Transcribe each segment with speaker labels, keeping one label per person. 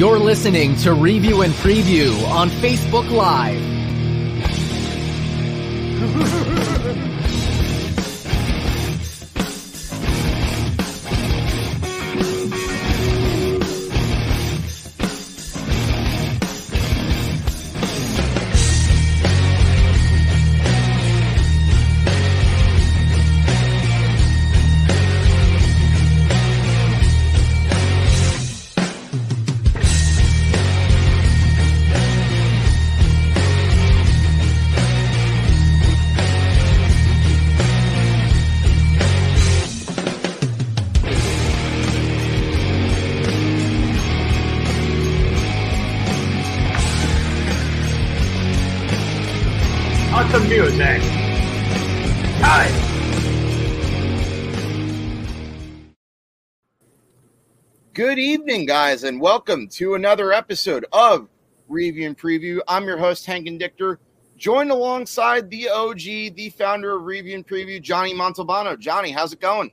Speaker 1: You're listening to Review and Preview on Facebook Live.
Speaker 2: Evening, guys, and welcome to another episode of Review and Preview. I'm your host, Hank and Dichter, joined alongside the OG, the founder of Review and Preview, Johnny Montalbano. Johnny, how's it going?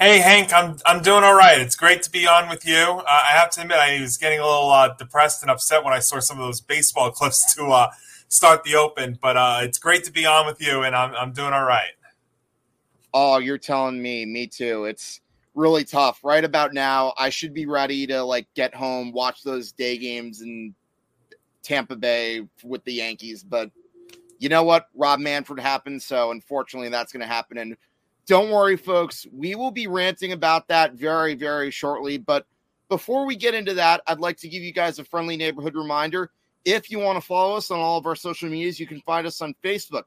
Speaker 3: Hey Hank, I'm I'm doing all right. It's great to be on with you. Uh, I have to admit, I was getting a little uh, depressed and upset when I saw some of those baseball clips to uh, start the Open, but uh, it's great to be on with you, and I'm I'm doing all right.
Speaker 2: Oh, you're telling me. Me too. It's really tough. Right about now, I should be ready to like get home, watch those day games in Tampa Bay with the Yankees. But you know what? Rob Manfred happened, so unfortunately, that's going to happen. And don't worry, folks. We will be ranting about that very, very shortly. But before we get into that, I'd like to give you guys a friendly neighborhood reminder. If you want to follow us on all of our social medias, you can find us on Facebook,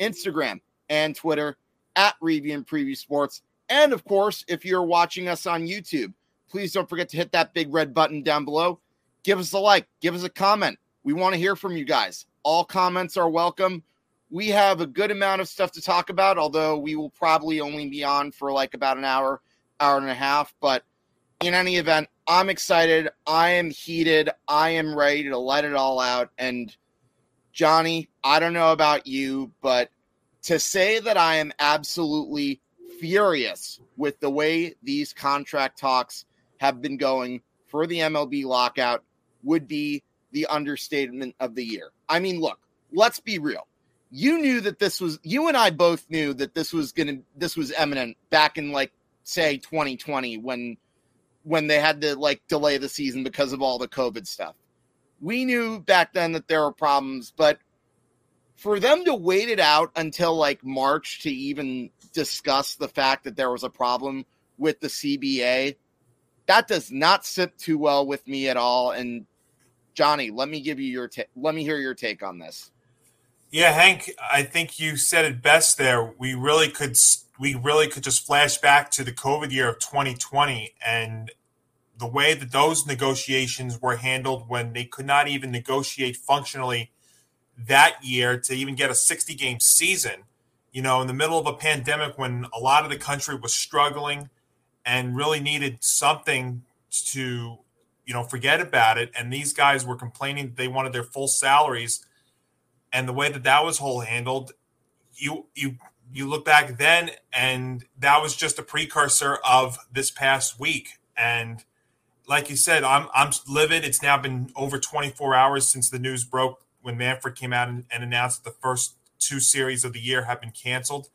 Speaker 2: Instagram, and Twitter at Review and Preview Sports. And of course, if you're watching us on YouTube, please don't forget to hit that big red button down below. Give us a like, give us a comment. We want to hear from you guys. All comments are welcome. We have a good amount of stuff to talk about, although we will probably only be on for like about an hour, hour and a half. But in any event, I'm excited. I am heated. I am ready to let it all out. And Johnny, I don't know about you, but to say that I am absolutely furious with the way these contract talks have been going for the MLB lockout would be the understatement of the year. I mean, look, let's be real. You knew that this was you and I both knew that this was going to this was imminent back in like say 2020 when when they had to like delay the season because of all the COVID stuff. We knew back then that there were problems, but for them to wait it out until like March to even discuss the fact that there was a problem with the CBA, that does not sit too well with me at all. And Johnny, let me give you your ta- let me hear your take on this.
Speaker 3: Yeah, Hank, I think you said it best there. We really could we really could just flash back to the COVID year of 2020 and the way that those negotiations were handled when they could not even negotiate functionally that year to even get a 60 game season. You know, in the middle of a pandemic when a lot of the country was struggling and really needed something to, you know, forget about it. And these guys were complaining that they wanted their full salaries. And the way that that was whole handled, you, you, you look back then, and that was just a precursor of this past week. And like you said, I'm I'm livid. It's now been over 24 hours since the news broke when Manfred came out and, and announced that the first two series of the year have been canceled.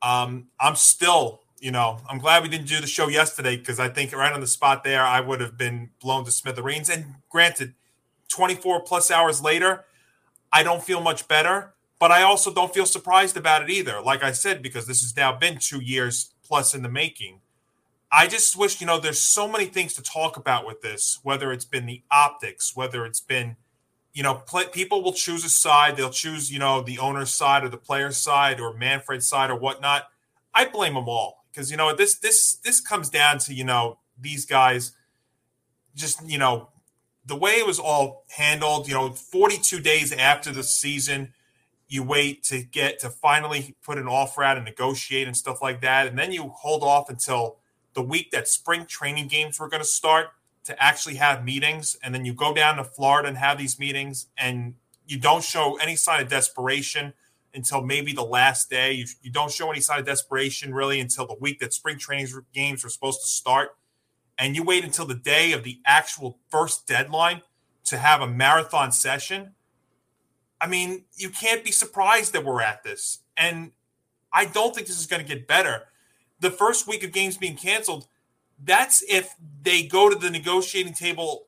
Speaker 3: Um, I'm still, you know, I'm glad we didn't do the show yesterday because I think right on the spot there, I would have been blown to smithereens. And granted, 24 plus hours later, I don't feel much better, but I also don't feel surprised about it either. Like I said, because this has now been two years plus in the making. I just wish, you know, there's so many things to talk about with this, whether it's been the optics, whether it's been, you know, play, people will choose a side. They'll choose, you know, the owner's side or the player's side or Manfred's side or whatnot. I blame them all because, you know, this, this, this comes down to, you know, these guys just, you know, the way it was all handled, you know, 42 days after the season, you wait to get to finally put an offer out and negotiate and stuff like that. And then you hold off until the week that spring training games were going to start to actually have meetings. And then you go down to Florida and have these meetings, and you don't show any sign of desperation until maybe the last day. You, you don't show any sign of desperation really until the week that spring training games were supposed to start. and you wait until the day of the actual first deadline to have a marathon session, I mean, you can't be surprised that we're at this. And I don't think this is going to get better. The first week of games being canceled, that's if they go to the negotiating table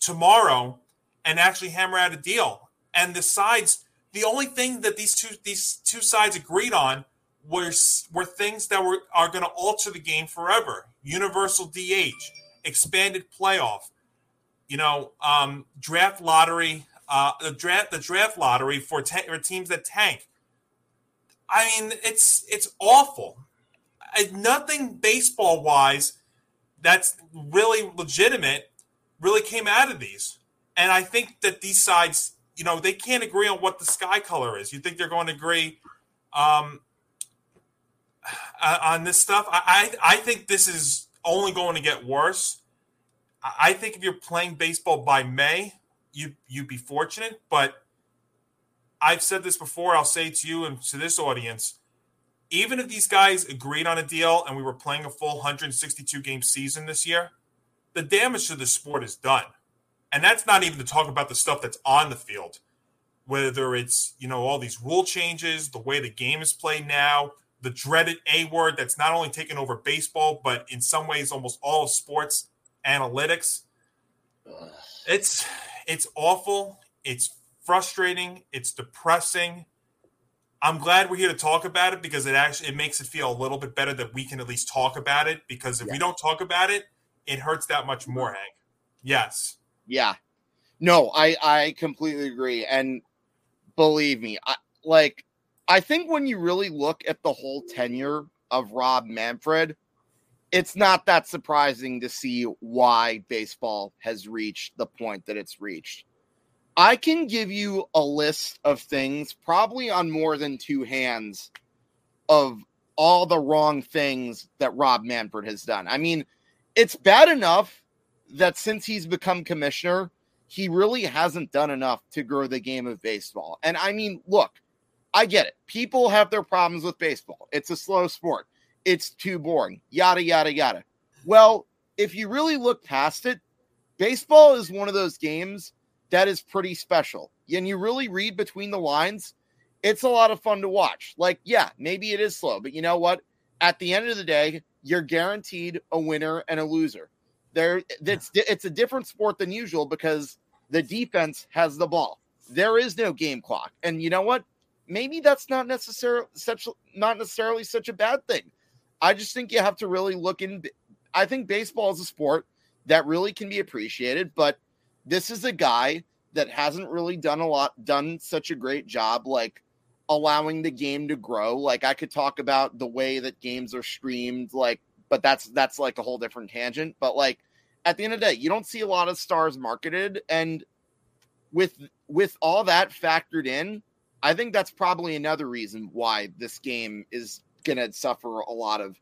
Speaker 3: tomorrow and actually hammer out a deal. And the sides, the only thing that these two these two sides agreed on were were things that were are going to alter the game forever. Universal DH, expanded playoff, you know, um, draft lottery, uh, the draft the draft lottery for, for teams that tank. I mean, it's it's awful. I, nothing baseball wise that's really legitimate really came out of these. And I think that these sides, you know, they can't agree on what the sky color is. You think they're going to agree um, on this stuff? I, I, I think this is only going to get worse. I think if you're playing baseball by May, you you'd be fortunate. But I've said this before. I'll say it to you and to this audience even if these guys agreed on a deal and we were playing a full 162 game season this year, the damage to the sport is done. And that's not even to talk about the stuff that's on the field, whether it's, you know, all these rule changes, the way the game is played now, the dreaded A word that's not only taken over baseball, but in some ways almost all of sports analytics. It's it's awful. It's frustrating. It's depressing. I'm glad we're here to talk about it because it actually it makes it feel a little bit better that we can at least talk about it. Because if yes. we don't talk about it, it hurts that much more, Hank. Yes.
Speaker 2: Yeah. No, I I completely agree, and believe me, I like I think when you really look at the whole tenure of Rob Manfred, it's not that surprising to see why baseball has reached the point that it's reached. I can give you a list of things, probably on more than two hands, of all the wrong things that Rob Manfred has done. I mean, it's bad enough that since he's become commissioner, he really hasn't done enough to grow the game of baseball. And I mean, look, I get it. People have their problems with baseball. It's a slow sport. It's too boring. Yada yada yada. Well, if you really look past it, baseball is one of those games that is pretty special. And you really read between the lines, it's a lot of fun to watch. Like, yeah, maybe it is slow, but you know what? At the end of the day, you're guaranteed a winner and a loser. There, it's it's a different sport than usual because the defense has the ball. There is no game clock, and you know what? Maybe that's not necessarily such not necessarily such a bad thing. I just think you have to really look in. I think baseball is a sport that really can be appreciated, but this is a guy that hasn't really done a lot, done such a great job, like allowing the game to grow. Like I could talk about the way that games are streamed, like, but that's that's like a whole different tangent. But like at the end of the day, you don't see a lot of stars marketed, and with with all that factored in, I think that's probably another reason why this game is gonna suffer a lot of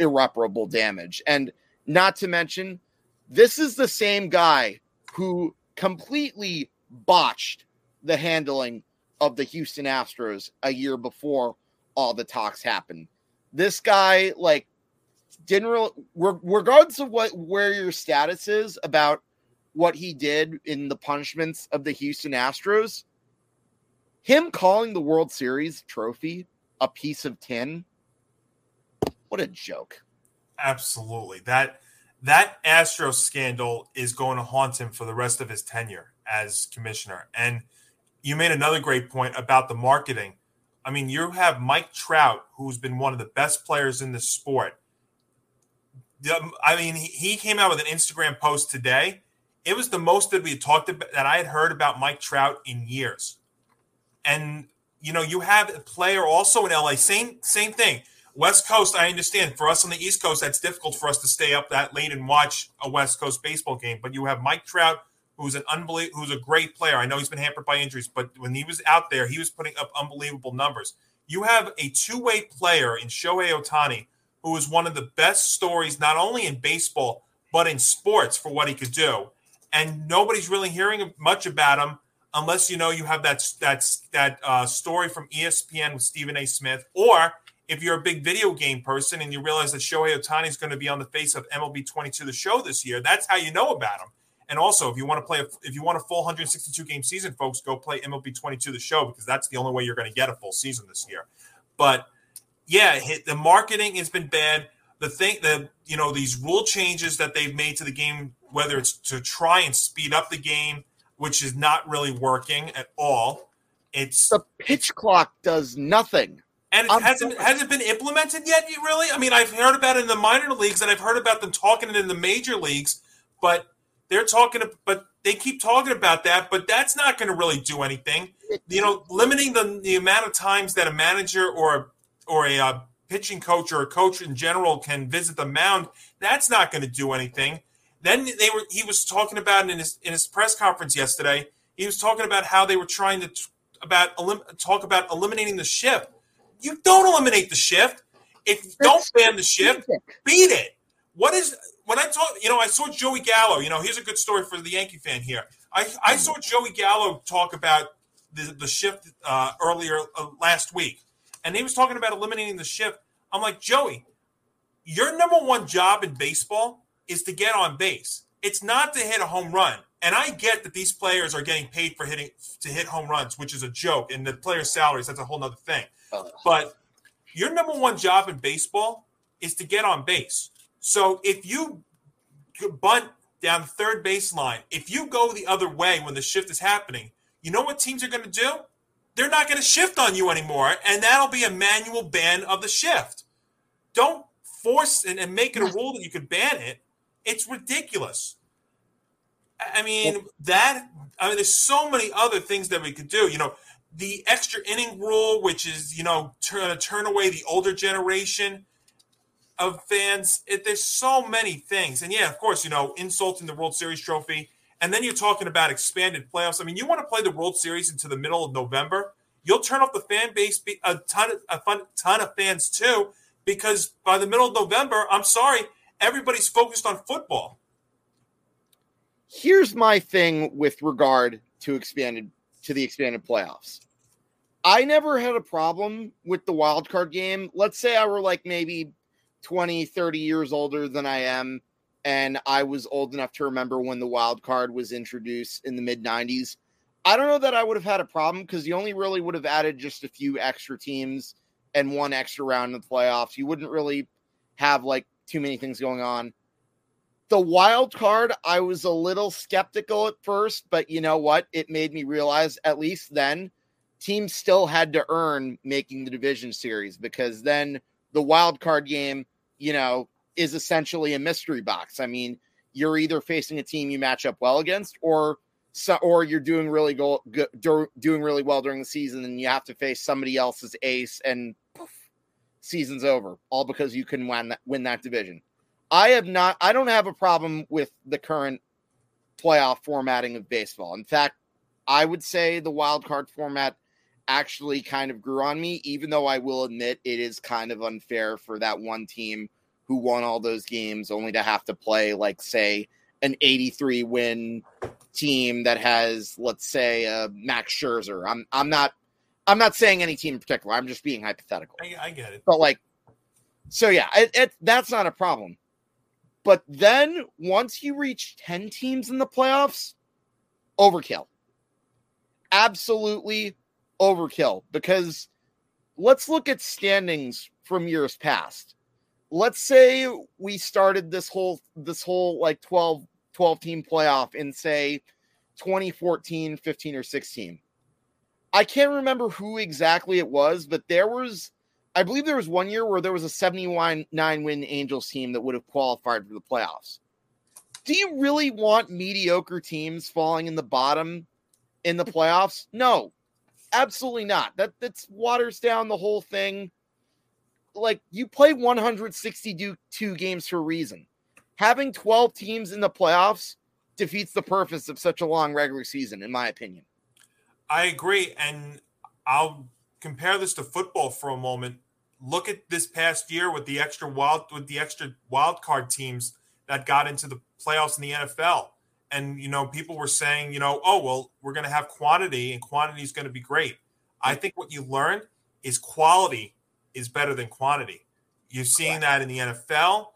Speaker 2: irreparable damage. And not to mention, this is the same guy who completely botched the handling of the Houston Astros a year before all the talks happened. This guy, like, didn't really, regardless of what where your status is about what he did in the punishments of the Houston Astros, him calling the World Series trophy a piece of tin, what a joke!
Speaker 3: Absolutely, that that Astro scandal is going to haunt him for the rest of his tenure as commissioner. And you made another great point about the marketing. I mean, you have Mike Trout, who's been one of the best players in the sport. Um, I mean, he came out with an Instagram post today. It was the most that we talked about that I had heard about Mike Trout in years. And you know, you have a player also in LA, same same thing. West Coast, I understand. For us on the East Coast, that's difficult for us to stay up that late and watch a West Coast baseball game. But you have Mike Trout, who's an unbelievable, who's a great player. I know he's been hampered by injuries, but when he was out there, he was putting up unbelievable numbers. You have a two-way player in Shohei Ohtani, who is one of the best stories, not only in baseball but in sports, for what he could do. And nobody's really hearing much about him unless you know you have that that that uh, story from ESPN with Stephen A. Smith, or if you're a big video game person and you realize that Shohei Ohtani is going to be on the face of MLB 22 the show this year, that's how you know about him. And also, if you want to play, a, if you want a full 162 game season, folks, go play MLB 22 the show because that's the only way you're going to get a full season this year. But yeah, the marketing has been bad. The thing, the you know these rule changes that they've made to the game, whether it's to try and speed up the game, which is not really working at all. It's
Speaker 2: the pitch clock does nothing
Speaker 3: and it I'm hasn't sorry. hasn't been implemented yet. Really, I mean, I've heard about it in the minor leagues, and I've heard about them talking it in the major leagues, but they're talking, but they keep talking about that, but that's not going to really do anything. You know, limiting the the amount of times that a manager or a, or a uh, pitching coach or a coach in general can visit the mound, that's not going to do anything. Then they were he was talking about in his in his press conference yesterday. He was talking about how they were trying to about elim- talk about eliminating the shift you don't eliminate the shift. If you don't ban the shift, beat it. What is when I talk? You know, I saw Joey Gallo. You know, here's a good story for the Yankee fan here. I, I saw Joey Gallo talk about the, the shift uh, earlier uh, last week, and he was talking about eliminating the shift. I'm like, Joey, your number one job in baseball is to get on base. It's not to hit a home run. And I get that these players are getting paid for hitting to hit home runs, which is a joke, and the players' salaries, that's a whole nother thing. But your number one job in baseball is to get on base. So if you bunt down the third baseline, if you go the other way when the shift is happening, you know what teams are going to do? They're not going to shift on you anymore, and that'll be a manual ban of the shift. Don't force and, and make it a rule that you could ban it. It's ridiculous. I mean, that, I mean, there's so many other things that we could do. You know, the extra inning rule, which is you know turn turn away the older generation of fans. It, there's so many things, and yeah, of course, you know, insulting the World Series trophy, and then you're talking about expanded playoffs. I mean, you want to play the World Series into the middle of November, you'll turn off the fan base a ton of a fun, ton of fans too, because by the middle of November, I'm sorry, everybody's focused on football.
Speaker 2: Here's my thing with regard to expanded to the expanded playoffs. I never had a problem with the wild card game. Let's say I were like maybe 20, 30 years older than I am, and I was old enough to remember when the wild card was introduced in the mid 90s. I don't know that I would have had a problem because you only really would have added just a few extra teams and one extra round in the playoffs. You wouldn't really have like too many things going on. The wild card, I was a little skeptical at first, but you know what? It made me realize, at least then, teams still had to earn making the division series because then the wild card game, you know, is essentially a mystery box. I mean, you're either facing a team you match up well against, or so, or you're doing really go, go, doing really well during the season, and you have to face somebody else's ace, and poof, season's over, all because you can win that, win that division. I have not. I don't have a problem with the current playoff formatting of baseball. In fact, I would say the wild card format actually kind of grew on me, even though I will admit it is kind of unfair for that one team who won all those games only to have to play, like, say, an 83 win team that has, let's say, uh, Max Scherzer. I'm, I'm not, I'm not saying any team in particular. I'm just being hypothetical.
Speaker 3: I, I get it.
Speaker 2: But like, so yeah, it, it, that's not a problem. But then once you reach 10 teams in the playoffs, overkill. Absolutely overkill because let's look at standings from years past. Let's say we started this whole this whole like 12 12 team playoff in say 2014, 15 or 16. I can't remember who exactly it was, but there was I believe there was one year where there was a 79 win Angels team that would have qualified for the playoffs. Do you really want mediocre teams falling in the bottom in the playoffs? No, Absolutely not. That that's waters down the whole thing. Like you play 162 games for a reason. Having 12 teams in the playoffs defeats the purpose of such a long regular season, in my opinion.
Speaker 3: I agree, and I'll compare this to football for a moment. Look at this past year with the extra wild with the extra wild card teams that got into the playoffs in the NFL and you know people were saying you know oh well we're going to have quantity and quantity is going to be great i mm. think what you learned is quality is better than quantity. You're seeing that in the NFL.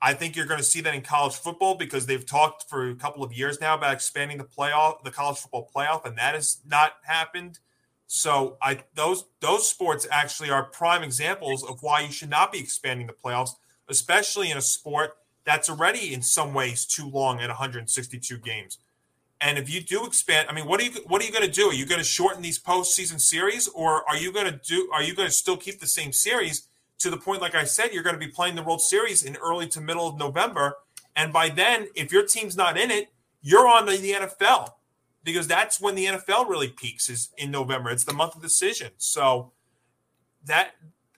Speaker 3: I think you're going to see that in college football because they've talked for a couple of years now about expanding the playoff, the college football playoff, and that has not happened. So I those those sports actually are prime examples of why you should not be expanding the playoffs, especially in a sport that's already in some ways too long at 162 games. And if you do expand, I mean, what are you what are you going to do? Are you going to shorten these postseason series, or are you going to do? Are you going to still keep the same series? to the point, like I said, you're going to be playing the World Series in early to middle of November. And by then, if your team's not in it, you're on the, the NFL because that's when the NFL really peaks is in November. It's the month of decision. So that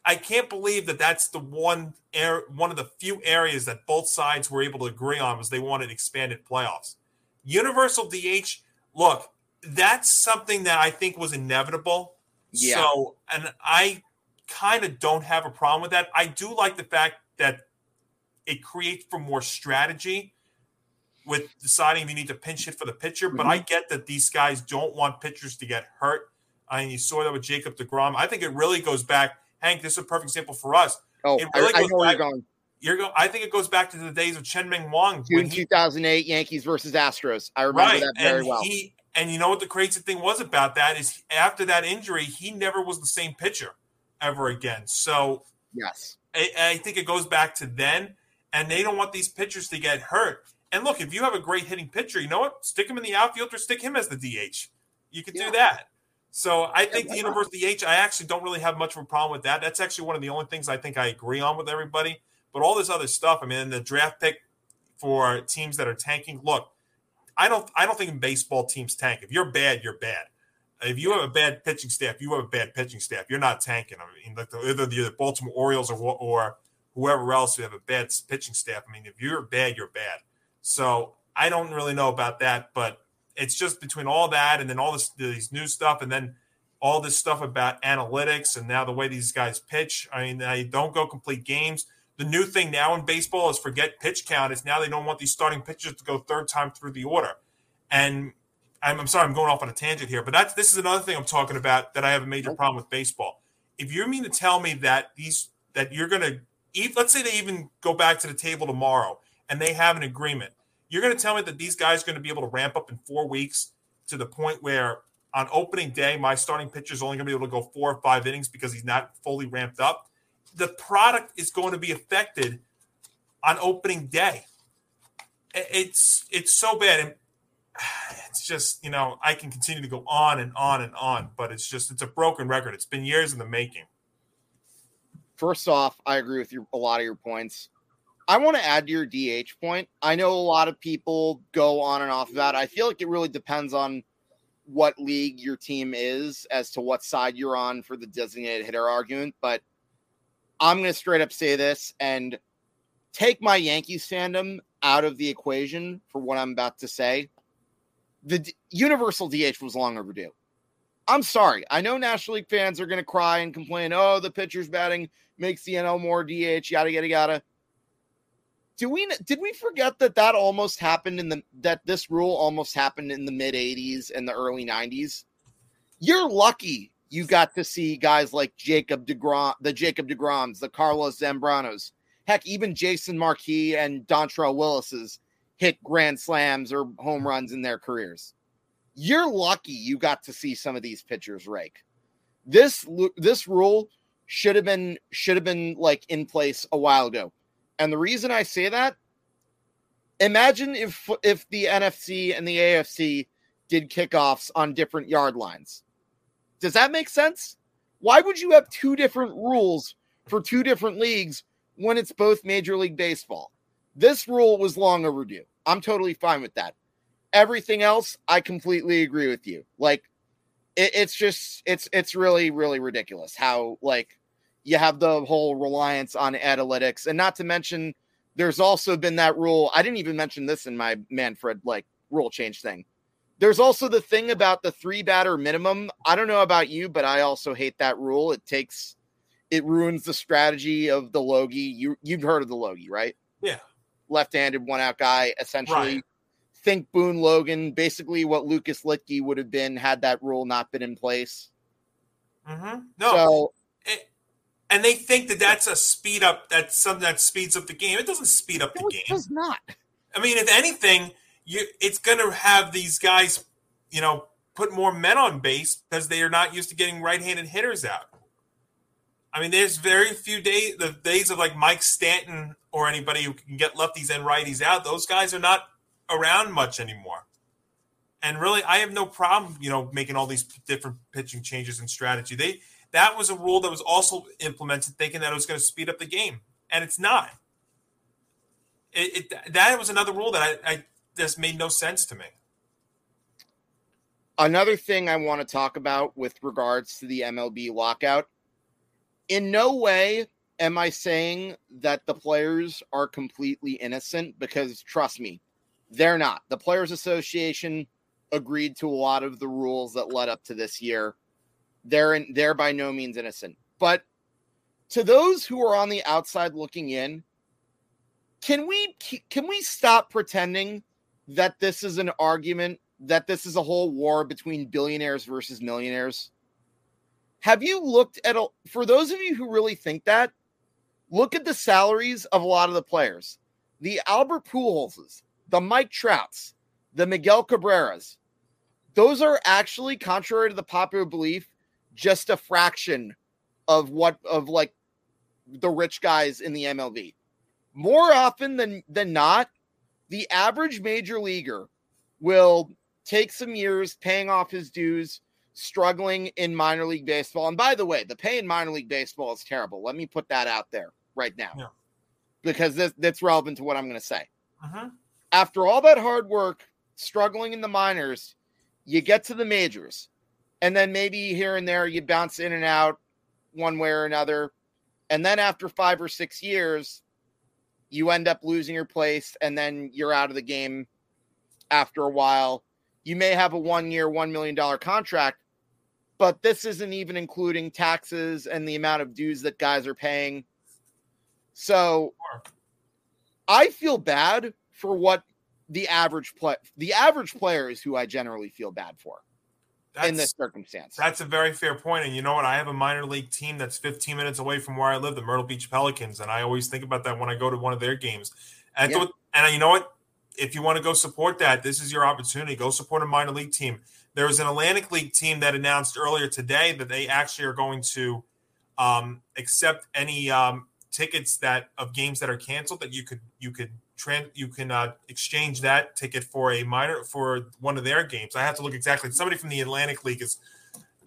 Speaker 3: I can't believe that that's the one air, one of the few areas that both sides were able to agree on was they wanted expanded playoffs. Universal DH, look, that's something that I think was inevitable. Yeah. So, and I kind of don't have a problem with that. I do like the fact that it creates for more strategy with deciding if you need to pinch hit for the pitcher. Mm-hmm. But I get that these guys don't want pitchers to get hurt. I mean, you saw that with Jacob DeGrom. I think it really goes back. Hank, this is a perfect example for us.
Speaker 2: Oh, really I, I know where you're going.
Speaker 3: You're go, I think it goes back to the days of Chien-Ming Wang
Speaker 2: June 2008 Yankees versus Astros. I remember right, that very
Speaker 3: and
Speaker 2: well.
Speaker 3: He, and you know what the crazy thing was about that is after that injury, he never was the same pitcher ever again. So
Speaker 2: yes,
Speaker 3: I, I think it goes back to then, and they don't want these pitchers to get hurt. And look, if you have a great hitting pitcher, you know what? Stick him in the outfield or stick him as the DH. You could yeah. do that. So I think the universe DH, I actually don't really have much of a problem with that. That's actually one of the only things I think I agree on with everybody. But all this other stuff, I mean, the draft pick for teams that are tanking. Look, I don't, I don't think baseball teams tank. If you're bad, you're bad if you have a bad pitching staff, you have a bad pitching staff. You're not tanking. I mean, like the, either the Baltimore Orioles or or whoever else who have a bad pitching staff. I mean, if you're bad, you're bad. So I don't really know about that, but it's just between all that and then all this these new stuff and then all this stuff about analytics and now the way these guys pitch. I mean, they don't go complete games. The new thing now in baseball is forget pitch count. Is now they don't want these starting pitchers to go third time through the order. And I'm, I'm sorry, I'm going off on a tangent here, but that's this is another thing I'm talking about that I have a major problem with baseball. If you mean to tell me that these that you're going to, let's say they even go back to the table tomorrow and they have an agreement, you're going to tell me that these guys are going to be able to ramp up in four weeks to the point where on opening day my starting pitcher is only going to be able to go four or five innings because he's not fully ramped up. The product is going to be affected on opening day. It's it's so bad. And it's just you know I can continue to go on and on and on, but it's just it's a broken record. It's been years in the making.
Speaker 2: First off, I agree with you a lot of your points. I want to add to your DH point. I know a lot of people go on and off about. that. I feel like it really depends on what league your team is as to what side you're on for the designated hitter argument. But I'm going to straight up say this and take my Yankees fandom out of the equation for what I'm about to say the D- universal DH was long overdue. I'm sorry. I know National League fans are going to cry and complain, oh, the pitcher's batting makes the NL more DH, yada, yada, yada. Do we did we forget that that almost happened in the that this rule almost happened in the mid 80s and the early 90s? You're lucky you got to see guys like Jacob DeGrom, the Jacob DeGroms, the Carlos Zambranos, heck, even Jason Marquis and Dontrelle Willis's hit grand slams or home runs in their careers. You're lucky you got to see some of these pitchers rake. This this rule should have been should have been like in place a while ago. And the reason I say that imagine if if the NFC and the AFC did kickoffs on different yard lines. Does that make sense? Why would you have two different rules for two different leagues when it's both Major League Baseball? This rule was long overdue. I'm totally fine with that. Everything else, I completely agree with you. Like, it, it's just, it's, it's really, really ridiculous how, like, you have the whole reliance on analytics. And not to mention, there's also been that rule. I didn't even mention this in my Manfred, like, rule change thing. There's also the thing about the three batter minimum. I don't know about you, but I also hate that rule. It takes, it ruins the strategy of the LOOGY. You, you've heard of the LOOGY, right?
Speaker 3: Yeah
Speaker 2: left-handed one-out guy. Essentially, right. think Boone Logan, basically what Lucas Luetge would have been had that rule not been in place.
Speaker 3: Mm-hmm. No, so and they think that that's a speed up. That's something that speeds up the game. It doesn't speed up the
Speaker 2: it
Speaker 3: game.
Speaker 2: does not.
Speaker 3: I mean, if anything, you it's going to have these guys, you know, put more men on base because they are not used to getting right-handed hitters out. I mean, there's very few days, the days of like Mike Stanton or anybody who can get lefties and righties out. Those guys are not around much anymore. And really, I have no problem, you know, making all these different pitching changes and strategy. They that was a rule that was also implemented, thinking that it was going to speed up the game, and it's not. It, it that was another rule that I, I just made no sense to me.
Speaker 2: Another thing I want to talk about with regards to the MLB lockout. In no way am I saying that the players are completely innocent because trust me, they're not. The Players Association agreed to a lot of the rules that led up to this year. They're in, they're by no means innocent. But to those who are on the outside looking in, can we can we stop pretending that this is an argument that this is a whole war between billionaires versus millionaires? Have you looked at a, for those of you who really think that, look at the salaries of a lot of the players. The Albert Pujols, the Mike Trouts, the Miguel Cabreras. Those are actually contrary to the popular belief just a fraction of what of like the rich guys in the MLB. More often than than not, the average major leaguer will take some years paying off his dues, struggling in minor league baseball. And by the way, the pay in minor league baseball is terrible. Let me put that out there right now.
Speaker 3: Yeah.
Speaker 2: Because this, that's relevant to what I'm going to say.
Speaker 3: Mm-hmm.
Speaker 2: After all that hard work, struggling in the minors, you get to the majors. And then maybe here and there you bounce in and out one way or another. And then after five or six years, you end up losing your place and then you're out of the game after a while. You may have a one year, $1 million contract, but this isn't even including taxes and the amount of dues that guys are paying. So I feel bad for what the average play the average player is who I generally feel bad for in this circumstance.
Speaker 3: That's a very fair point. And you know what? I have a minor league team that's 15 minutes away from where I live, the Myrtle Beach Pelicans. And I always think about that when I go to one of their games. And,
Speaker 2: Yeah.
Speaker 3: and you know what? If you want to go support that, this is your opportunity. Go support a minor league team. There was an Atlantic League team that announced earlier today that they actually are going to um, accept any um, tickets that of games that are canceled that you could you could tran- you can uh, exchange that ticket for a minor for one of their games. I have to look exactly. Somebody from the Atlantic League is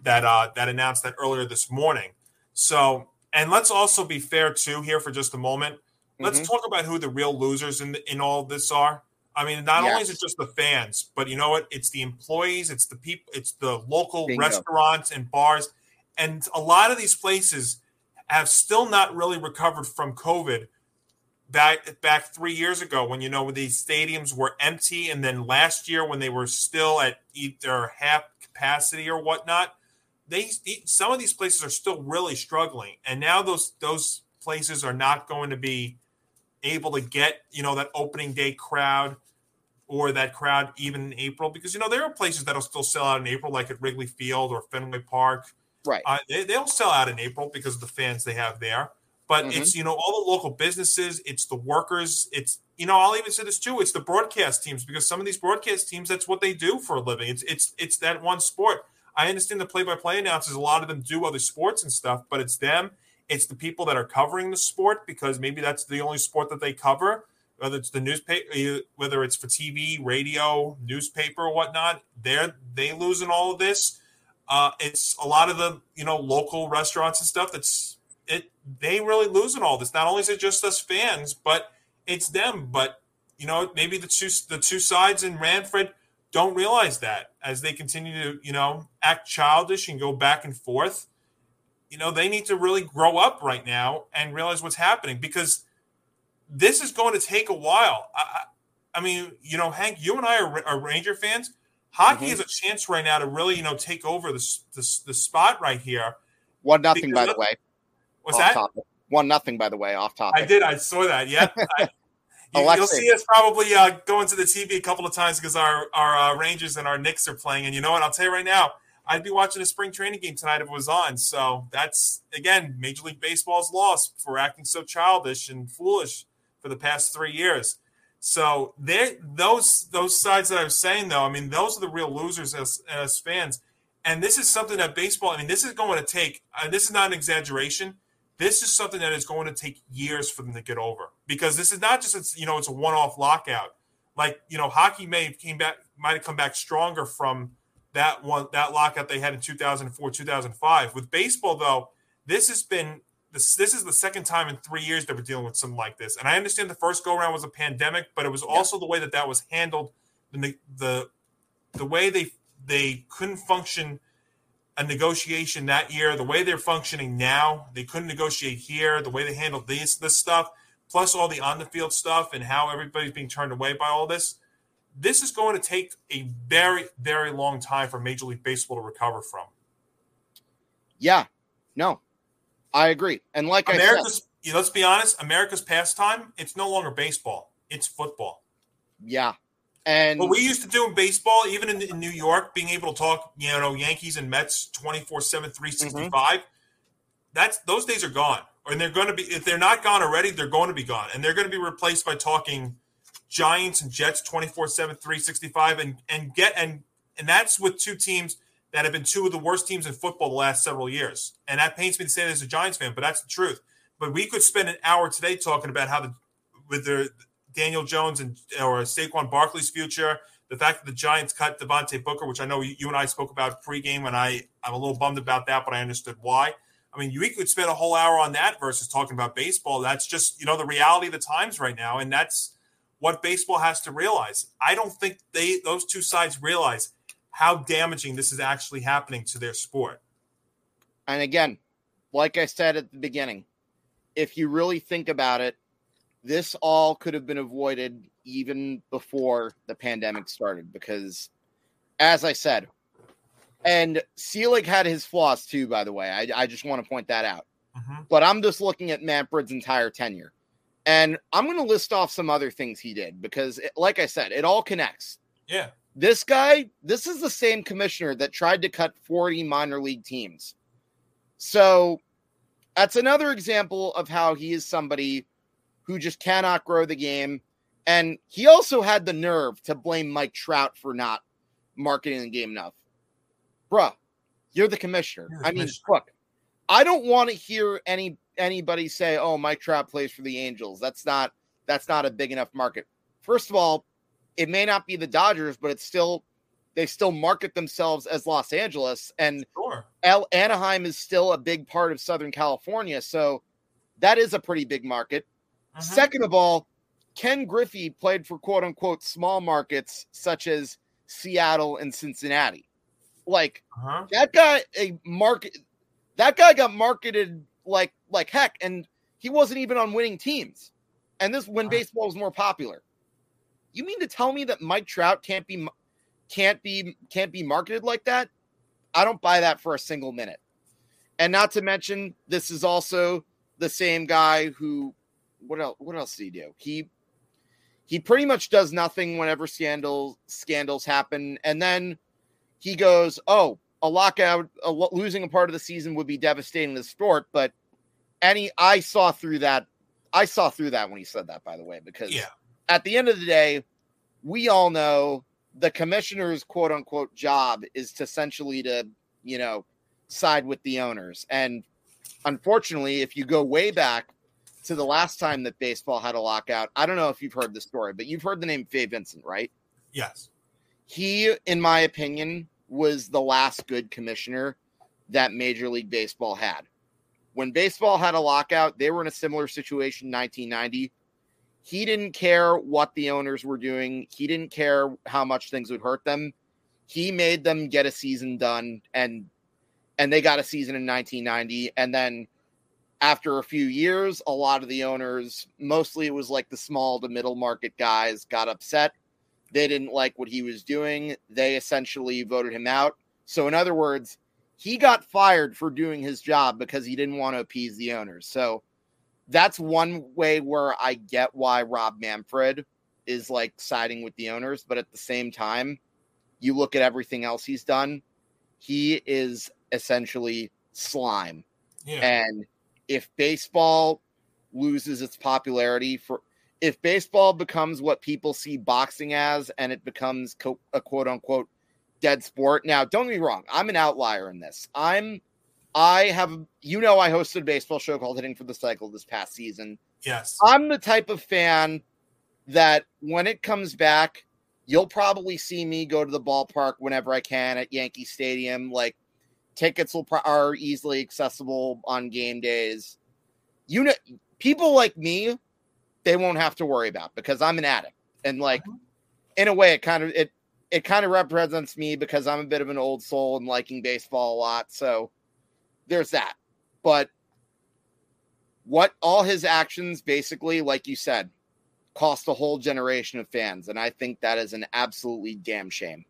Speaker 3: that uh, that announced that earlier this morning. So, and let's also be fair too here for just a moment. Let's
Speaker 2: Mhm.
Speaker 3: talk about who the real losers in in all this are. I mean, not only is it just the fans, but you know what? It's the employees, it's the people, it's the local
Speaker 2: Bingo.
Speaker 3: restaurants and bars, and a lot of these places have still not really recovered from COVID. Back back three years ago, when you know when these stadiums were empty, and then last year when they were still at either half capacity or whatnot, they some of these places are still really struggling, and now those those places are not going to be able to get you know that opening day crowd or that crowd even in April because you know there are places that'll still sell out in April like at Wrigley Field or Fenway Park.
Speaker 2: right.
Speaker 3: Uh, they, they'll sell out in April because of the fans they have there. But
Speaker 2: Mhm.
Speaker 3: it's you know all the local businesses, it's the workers, it's you know I'll even say this too. It's the broadcast teams because some of these broadcast teams that's what they do for a living. It's it's it's that one sport. I understand the play-by-play announcers. A lot of them do other sports and stuff, but it's them. It's the people that are covering the sport because maybe that's the only sport that they cover. Whether it's the newspaper, whether it's for TV, radio, newspaper, or whatnot, they're they lose in all of this. Uh, it's a lot of the you know local restaurants and stuff. That's. They really lose in all this. Not only is it just us fans, but it's them. But you know maybe the two the two sides in Manfred don't realize that as they continue to you know act childish and go back and forth. You know they need to really grow up right now and realize what's happening because this is going to take a while. I, I mean, you know, Hank, you and I are, are Ranger fans. Hockey
Speaker 2: Mhm.
Speaker 3: has a chance right now to really, you know, take over the the, the spot right here.
Speaker 2: One nothing, by the way.
Speaker 3: What's
Speaker 2: off
Speaker 3: that?
Speaker 2: Topic. One nothing, by the way, off topic.
Speaker 3: I did. I saw that. Yeah. I, you, will see us probably uh, going to the TV a couple of times because our our uh, Rangers and our Knicks are playing. And you know what? I'll tell you right now, I'd be watching a spring training game tonight if it was on. So that's again Major League Baseball's loss for acting so childish and foolish for the past three years. So there, those those sides that I was saying though, I mean, those are the real losers as as fans. And this is something that baseball. I mean, this is going to take. Uh, this is not an exaggeration. This is something that is going to take years for them to get over because this is not just it's you know it's a one off lockout. Like you know, hockey may have came back might have come back stronger from that one that lockout they had in 2004 2005 with baseball though this has been this this is the second time in three years that we're dealing with something like this and i understand the first go around was a pandemic but it was also yeah. the way that that was handled the the the way they they couldn't function a negotiation that year the way they're functioning now they couldn't negotiate here the way they handled this this stuff plus all the on the field stuff and how everybody's being turned away by all this this is going to take a very, very long time for Major League Baseball to recover from.
Speaker 2: Yeah, no, I agree. And like
Speaker 3: America's,
Speaker 2: I said,
Speaker 3: let's be honest, America's pastime, it's no longer baseball, it's football.
Speaker 2: Yeah. And
Speaker 3: what we used to do in baseball, even in, in New York, being able to talk, you know, Yankees and Mets 24 7, 365, mm-hmm. that's those days are gone. And they're going to be, if they're not gone already, they're going to be gone. And they're going to be replaced by talking Giants and Jets 24 7, 365, and, and get, and, and that's with two teams that have been two of the worst teams in football the last several years. And that pains me to say that as a Giants fan, but that's the truth. But we could spend an hour today talking about how the, with their Daniel Jones and or Saquon Barkley's future, the fact that the Giants cut Devontae Booker, which I know you, you and I spoke about pregame, and I I'm a little bummed about that, but I understood why. I mean, we could spend a whole hour on that versus talking about baseball. That's just you know the reality of the times right now, and that's what baseball has to realize. I don't think they those two sides realize how damaging this is actually happening to their sport.
Speaker 2: And again, like I said at the beginning, if you really think about it, this all could have been avoided even before the pandemic started because as I said, and Selig had his flaws too, by the way. I, I just want to point that out. Mm-hmm. But I'm just looking at Manfred's entire tenure. And I'm going to list off some other things he did because, it, like I said, it all connects.
Speaker 3: Yeah.
Speaker 2: This guy, this is the same commissioner that tried to cut 40 minor league teams. So that's another example of how he is somebody who just cannot grow the game. And he also had the nerve to blame Mike Trout for not marketing the game enough. Bruh, you're the commissioner. You're the I mean, commissioner. look, I don't want to hear any anybody say, "Oh, Mike Trout plays for the Angels." That's not that's not a big enough market. First of all, it may not be the Dodgers, but it's still they still market themselves as Los Angeles, and
Speaker 3: sure.
Speaker 2: Anaheim is still a big part of Southern California, so that is a pretty big market. Uh-huh. Second of all, Ken Griffey played for quote unquote small markets such as Seattle and Cincinnati. Like uh-huh. that guy, a market that guy got marketed like like heck, and he wasn't even on winning teams. And this when baseball was more popular. You mean to tell me that Mike Trout can't be can't be can't be marketed like that? I don't buy that for a single minute. And not to mention, this is also the same guy who what else what else did he do? He he pretty much does nothing whenever scandals scandals happen, and then he goes, "Oh, a lockout, a, losing a part of the season would be devastating to the sport." But any, I saw through that. I saw through that when he said that, by the way, because
Speaker 3: yeah.
Speaker 2: at the end of the day, we all know the commissioner's quote unquote job is to essentially to, you know, side with the owners. And unfortunately, if you go way back to the last time that baseball had a lockout, I don't know if you've heard the story, but you've heard the name Fay Vincent, right?
Speaker 3: Yes.
Speaker 2: He, in my opinion, was the last good commissioner that Major League Baseball had. When baseball had a lockout, they were in a similar situation in 1990. He didn't care what the owners were doing, he didn't care how much things would hurt them. He made them get a season done and and they got a season in 1990 and then after a few years, a lot of the owners, mostly it was like the small to middle market guys, got upset they didn't like what he was doing. They essentially voted him out. So, in other words, he got fired for doing his job because he didn't want to appease the owners. So, that's one way where I get why Rob Manfred is like siding with the owners. But at the same time, you look at everything else he's done. he is essentially slime.
Speaker 3: Yeah.
Speaker 2: And if baseball loses its popularity for if baseball becomes what people see boxing as and it becomes co- a quote unquote dead sport. Now, don't get me wrong, I'm an outlier in this. I'm I have you know I hosted a baseball show called Hitting for the Cycle this past season.
Speaker 3: yes.
Speaker 2: I'm the type of fan that when it comes back, you'll probably see me go to the ballpark whenever I can at Yankee Stadium. Like tickets will pro- are easily accessible on game days. You know, people like me, they won't have to worry about because I'm an addict, and like uh-huh. in a way, it kind of it it kind of represents me because I'm a bit of an old soul and liking baseball a lot. So there's that. But what all his actions basically, like you said, cost a whole generation of fans. And I think that is an absolutely damn shame.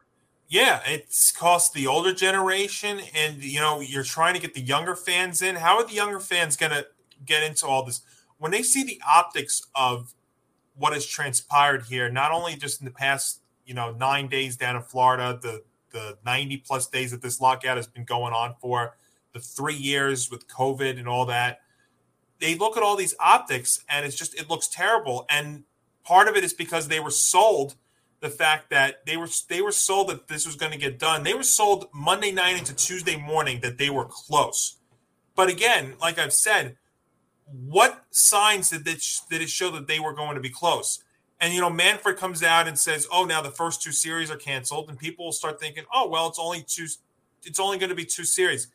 Speaker 3: Yeah, it's cost the older generation, and you know you're trying to get the younger fans in. How are the younger fans gonna get into all this when they see the optics of what has transpired here? Not only just in the past, you know, nine days down in Florida, the the 90 plus days that this lockout has been going on for, the three years with COVID and all that. They look at all these optics, and it's just it looks terrible. And part of it is because they were sold the fact that they were they were sold that this was going to get done. They were sold Monday night into Tuesday morning that they were close. But again, like I've said, what signs did it did it show that they were going to be close? And you know, Manfred comes out and says, "Oh, now the first two series are canceled," and people will start thinking, "Oh, well, it's only two. It's only going to be two series."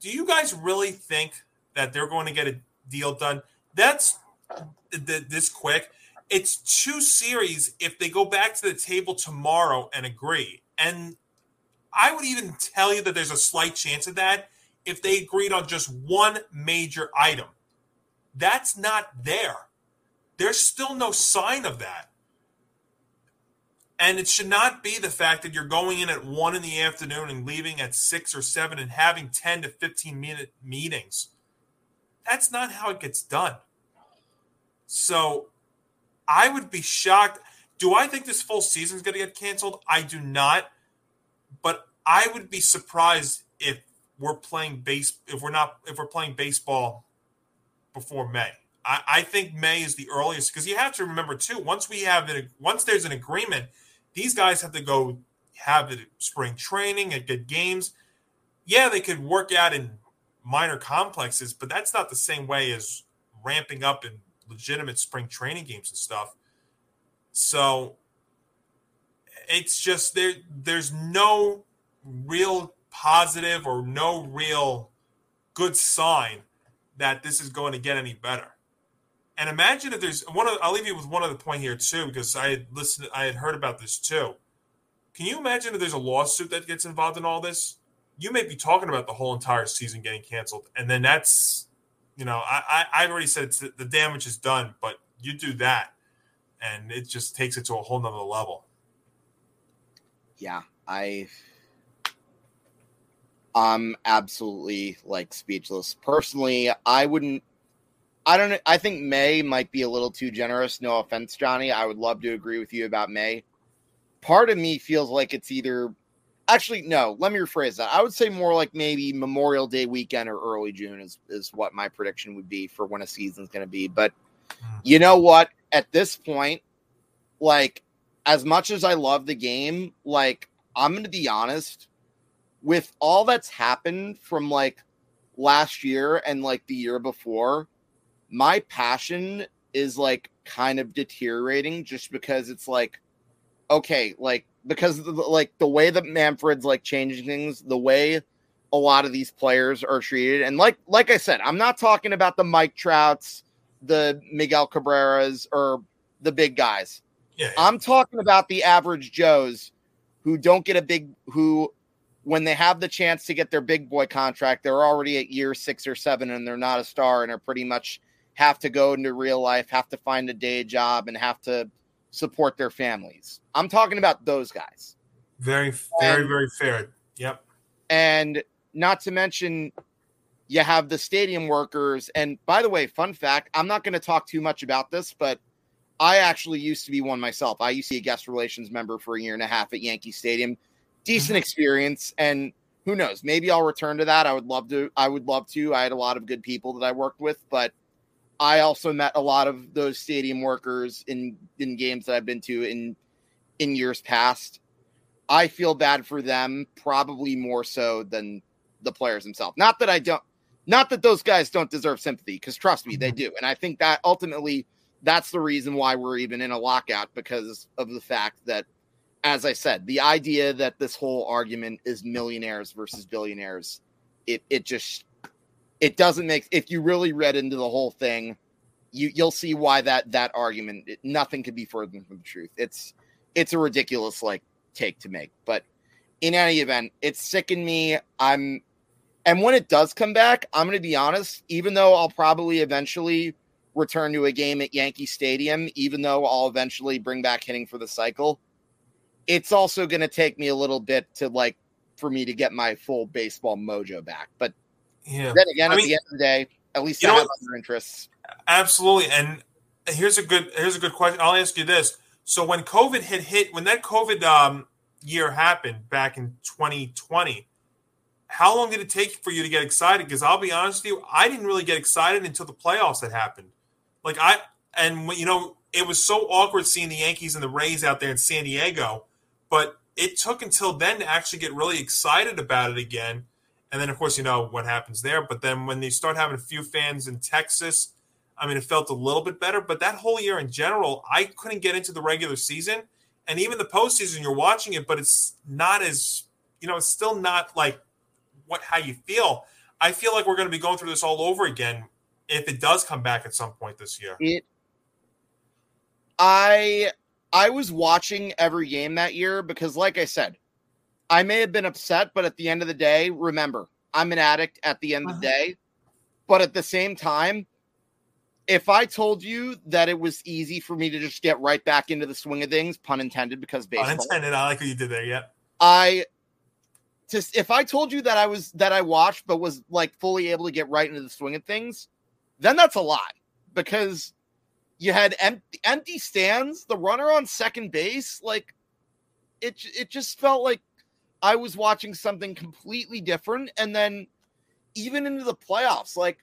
Speaker 3: Do you guys really think that they're going to get a deal done? That's th- this quick it's two series if they go back to the table tomorrow and agree. And I would even tell you that there's a slight chance of that if they agreed on just one major item. That's not there. There's still no sign of that. And it should not be the fact that you're going in at one in the afternoon and leaving at six or seven and having 10 to 15 minute meetings. That's not how it gets done. So I would be shocked. Do I think this full season is going to get canceled? I do not. But I would be surprised if we're playing base if we're not if we're playing baseball before May. I, I think May is the earliest because you have to remember too. Once we have it, once there's an agreement, these guys have to go have it spring training and get games. Yeah, they could work out in minor complexes, but that's not the same way as ramping up in legitimate spring training games and stuff. So it's just there there's no real positive or no real good sign that this is going to get any better. And imagine if there's one of I'll leave you with one other point here too, because I had listened I had heard about this too. Can you imagine if there's a lawsuit that gets involved in all this? You may be talking about the whole entire season getting canceled, and then that's you know, I, I have already said the damage is done, but you do that, and it just takes it to a whole nother level.
Speaker 2: Yeah, I I'm absolutely like speechless. Personally, I wouldn't I don't. I think May might be a little too generous. No offense, Johnny. I would love to agree with you about May. Part of me feels like it's either actually no let me rephrase that. I would say more like maybe memorial day weekend or early june is is what my prediction would be for when a season's going to be but hmm. you know what? At this point like as much as i love the game like i'm going to be honest with all that's happened from like last year and like the year before my passion is like kind of deteriorating just because it's like okay like because the, like the way that Manfred's like changing things, the way a lot of these players are treated, and like like I said, I'm not talking about the Mike Trouts, the Miguel Cabreras, or the big guys.
Speaker 3: Yeah, yeah.
Speaker 2: I'm talking about the average Joes who don't get a big who when they have the chance to get their big boy contract, they're already at year six or seven and they're not a star and are pretty much have to go into real life, have to find a day job, and have to support their families. I'm talking about those guys.
Speaker 3: Very, very,
Speaker 2: And-
Speaker 3: very fair. Yep.
Speaker 2: And not to mention, you have the stadium workers. And by the way, fun fact I'm not going to talk too much about this, but I actually used to be one myself. I used to be a guest relations member for a year and a half at Yankee Stadium. Decent mm-hmm. experience. And who knows? Maybe I'll return to that. I would love to. I would love to. I had a lot of good people that I worked with, but I also met a lot of those stadium workers in in games that I've been to in in years past. I feel bad for them, probably more so than the players themselves. Not that I don't, not that those guys don't deserve sympathy, because trust me, they
Speaker 3: Mm-hmm.
Speaker 2: do. And I think that ultimately that's the reason why we're even in a lockout because of the fact that, as I said, the idea that this whole argument is millionaires versus billionaires, it it just it doesn't make if you really read into the whole thing, you you'll see why that that argument it, nothing could be further from the truth. It's it's a ridiculous like take to make, but in any event, it's sickened me. I'm and when it does come back, I'm going to be honest, even though I'll probably eventually return to a game at Yankee Stadium, even though I'll eventually bring back hitting for the cycle, it's also going to take me a little bit to like for me to get my full baseball mojo back. But
Speaker 3: Yeah,
Speaker 2: then again,
Speaker 3: I
Speaker 2: at
Speaker 3: mean-
Speaker 2: the end of the day, at least
Speaker 3: You
Speaker 2: I have other interests.
Speaker 3: absolutely. And here's a good here's a good question. I'll ask you this. So when COVID had hit, when that COVID um, year happened back in 2020, how long did it take for you to get excited? Because I'll be honest with you, I didn't really get excited until the playoffs had happened. Like I and when- you know, it was so awkward seeing the Yankees and the Rays out there in San Diego, but it took until then to actually get really excited about it again. And then, of course, you know what happens there. But then when they start having a few fans in Texas, I mean, it felt a little bit better. But that whole year in general, I couldn't get into the regular season. And even the postseason, you're watching it, but it's not as, you know, it's still not like what how you feel. I feel like we're going to be going through this all over again if it does come back at some point this year.
Speaker 2: It I I was watching every game that year because like I said, I may have been upset, but at the end of the day, remember, I'm an addict at the end of the uh-huh. day. But at the same time, if I told you that it was easy for me to just get right back into the swing of things, pun intended, because baseball,
Speaker 3: Unintended. I like what you did there. Yeah.
Speaker 2: I just if I told you that I was that I watched but was like fully able to get right into the swing of things, then that's a lie because you had empty, empty stands, the runner on second base, like it it just felt like I was watching something completely different and then even into the playoffs like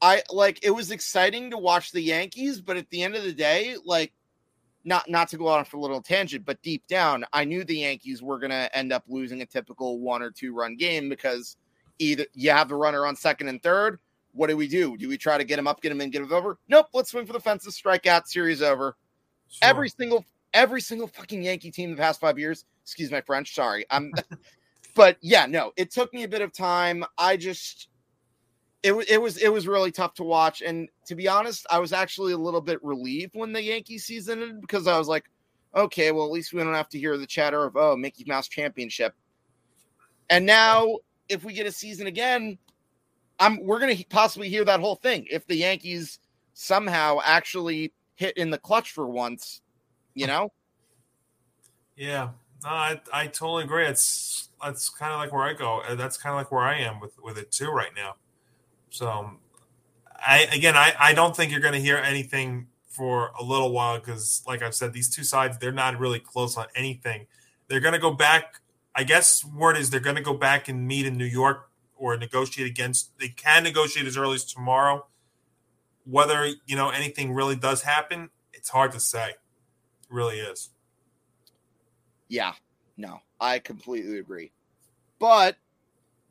Speaker 2: I like it was exciting to watch the Yankees but at the end of the day like not not to go on for a little tangent, but deep down, I knew the Yankees were going to end up losing a typical one or two run game because either you have the runner on second and third. What do we do? Do we try to get him up, get him in, get him over? Nope. Let's swing for the fences, strike out, series over.
Speaker 3: Sure.
Speaker 2: Every single every single fucking Yankee team the past five years. Excuse my French. Sorry. I'm. but yeah, no. It took me a bit of time. I just. It, it was it was really tough to watch, and to be honest, I was actually a little bit relieved when the Yankee season ended because I was like, okay, well at least we don't have to hear the chatter of oh Mickey Mouse Championship. And now, if we get a season again, I'm we're gonna possibly hear that whole thing if the Yankees somehow actually hit in the clutch for once, you know.
Speaker 3: Yeah, no, I, I totally agree. It's that's kind of like where I go. That's kind of like where I am with with it too right now. So, I again, I I don't think you're going to hear anything for a little while because, like I've said, these two sides they're not really close on anything. They're going to go back. I guess word is they're going to go back and meet in New York or negotiate against. They can negotiate as early as tomorrow. Whether you know anything really does happen, it's hard to say. Really is.
Speaker 2: Yeah, no, I completely agree. But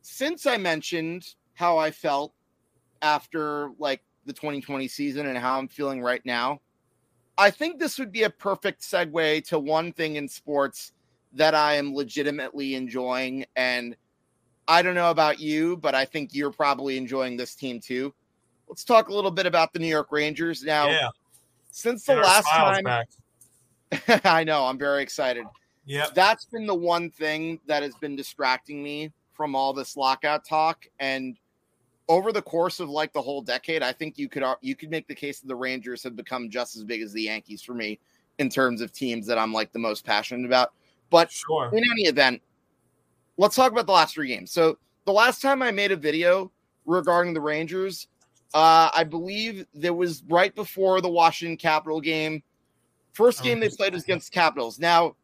Speaker 2: since I mentioned how I felt after like the 2020 season and how I'm feeling right now, I think this would be a perfect segue to one thing in sports that I am legitimately enjoying. And I don't know about you, but I think you're probably enjoying this team too. Let's talk a little bit about the New York Rangers. Now,
Speaker 3: yeah.
Speaker 2: since the
Speaker 3: Get
Speaker 2: last time,
Speaker 3: back.
Speaker 2: I know I'm very excited
Speaker 3: Yeah.
Speaker 2: that's been the one thing that has been distracting me from all this lockout talk and over the course of like the whole decade i think you could ar- you could make the case that the rangers have become just as big as the yankees for me in terms of teams that i'm like the most passionate about but
Speaker 3: Sure.
Speaker 2: in any event let's talk about the last three games so the last time i made a video regarding the rangers uh, i believe there was right before the washington capital game first game they played was against capitals now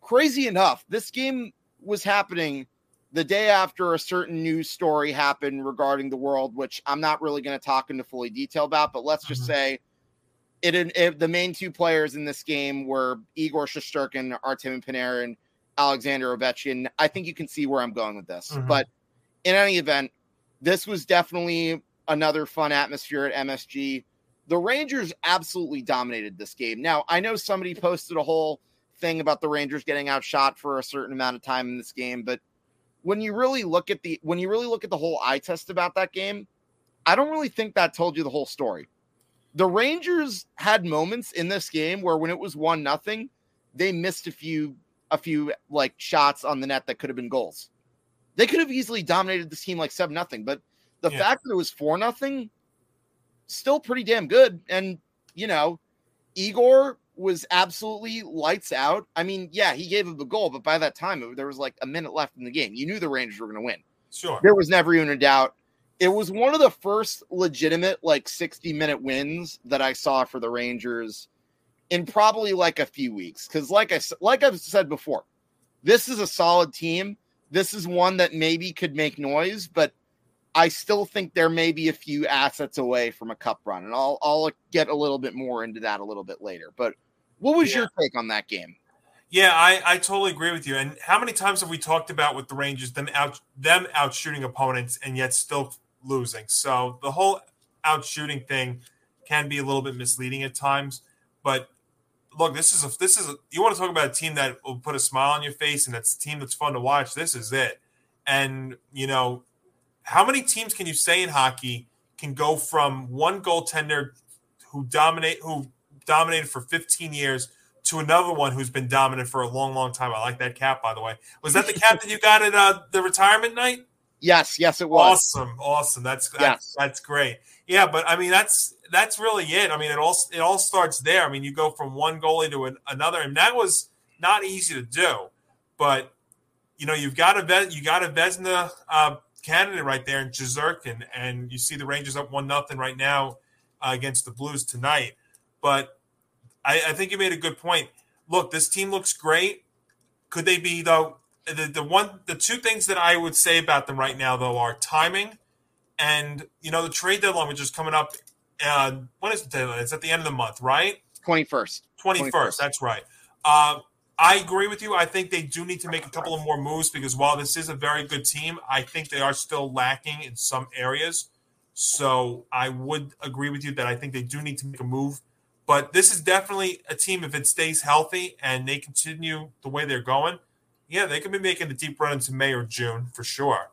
Speaker 2: crazy enough, this game was happening the day after a certain news story happened regarding the world, which I'm not really going to talk into fully detail about, but let's just
Speaker 3: Mhm.
Speaker 2: say it, it the main two players in this game were Igor Shesterkin, Artem Panarin, Alexander Ovechkin. I think you can see where I'm going with this.
Speaker 3: Mhm.
Speaker 2: But in any event, this was definitely another fun atmosphere at MSG. The Rangers absolutely dominated this game. Now, I know somebody posted a whole thing about the Rangers getting outshot for a certain amount of time in this game, but when you really look at the when you really look at the whole eye test about that game, I don't really think that told you the whole story. The Rangers had moments in this game where when it was one nothing, they missed a few a few like shots on the net that could have been goals. They could have easily dominated this team like seven nothing, but the
Speaker 3: Yeah.
Speaker 2: fact that it was four nothing, still pretty damn good. And you know, Igor was absolutely lights out. I mean, yeah, he gave up a goal, but by that time it, there was like a minute left in the game. You knew the Rangers were going to win.
Speaker 3: Sure.
Speaker 2: There was never even a doubt. It was one of the first legitimate like 60 minute wins that I saw for the Rangers in probably like a few weeks cuz like I like I've said before, this is a solid team. This is one that maybe could make noise, but I still think there may be a few assets away from a cup run and I'll I'll get a little bit more into that a little bit later. But what was
Speaker 3: Yeah.
Speaker 2: your take on that game?
Speaker 3: Yeah, I, I totally agree with you. And how many times have we talked about with the Rangers them out them out shooting opponents and yet still losing? So the whole out shooting thing can be a little bit misleading at times. But look, this is a this is a, you want to talk about a team that will put a smile on your face and that's a team that's fun to watch. This is it. And you know, how many teams can you say in hockey can go from one goaltender who dominate who dominated for 15 years to another one who's been dominant for a long, long time. I like that cap, by the way. Was that the cap that you got at uh, the retirement night?
Speaker 2: Yes, yes it was.
Speaker 3: Awesome, awesome. That's that's,
Speaker 2: Yes.
Speaker 3: that's great. Yeah, but I mean that's that's really it. I mean it all it all starts there. I mean you go from one goalie to an, another, and that was not easy to do. But you know you've got a you got a Vezina uh, candidate right there in Shesterkin, and you see the Rangers up one nothing right now uh, against the Blues tonight. But I, I think you made a good point. Look, this team looks great. Could they be though? The, the one the two things that I would say about them right now though are timing and you know the trade deadline which is coming up. Uh, when is the deadline? It's at the end of the month, right? Twenty
Speaker 2: first.
Speaker 3: Twenty first. That's right. Uh, I agree with you. I think they do need to make a couple of more moves because while this is a very good team, I think they are still lacking in some areas. So I would agree with you that I think they do need to make a move. But this is definitely a team if it stays healthy and they continue the way they're going. Yeah, they could be making a deep run into May or June for sure.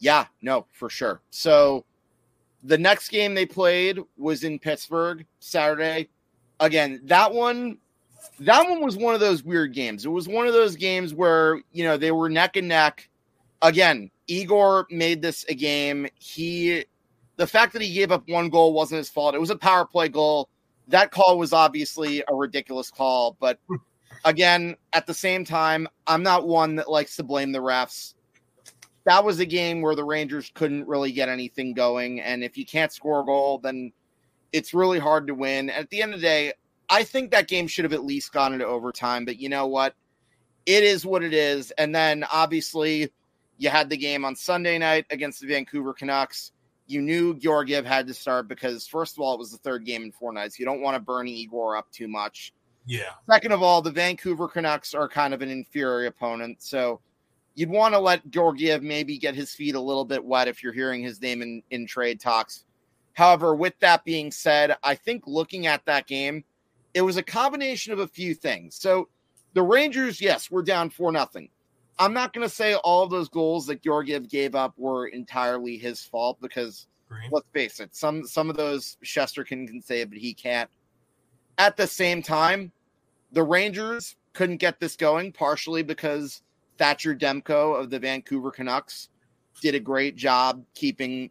Speaker 2: Yeah, no, for sure. So the next game they played was in Pittsburgh Saturday. Again, that one that one was one of those weird games. It was one of those games where, you know, they were neck and neck. Again, Igor made this a game. He the fact that he gave up one goal wasn't his fault. It was a power play goal. That call was obviously a ridiculous call, but again, at the same time, I'm not one that likes to blame the refs that was a game where the Rangers couldn't really get anything going. And if you can't score a goal, then it's really hard to win. At the end of the day, I think that game should have at least gone into overtime. But you know what? It is what it is. And then obviously, you had the game on Sunday night against the Vancouver Canucks. You knew Georgiev had to start because, first of all, it was the third game in four nights. You don't want to burn Igor up too much.
Speaker 3: Yeah.
Speaker 2: Second of all, the Vancouver Canucks are kind of an inferior opponent. So you'd want to let Georgiev maybe get his feet a little bit wet if you're hearing his name in, in trade talks. However, with that being said, I think looking at that game, it was a combination of a few things. So the Rangers, yes, we're down for nothing. I'm not going to say all of those goals that Georgiev gave up were entirely his fault because
Speaker 3: Green.
Speaker 2: let's face it, some some of those Shesterkin can save, but he can't. At the same time, the Rangers couldn't get this going, partially because Thatcher Demko of the Vancouver Canucks did a great job keeping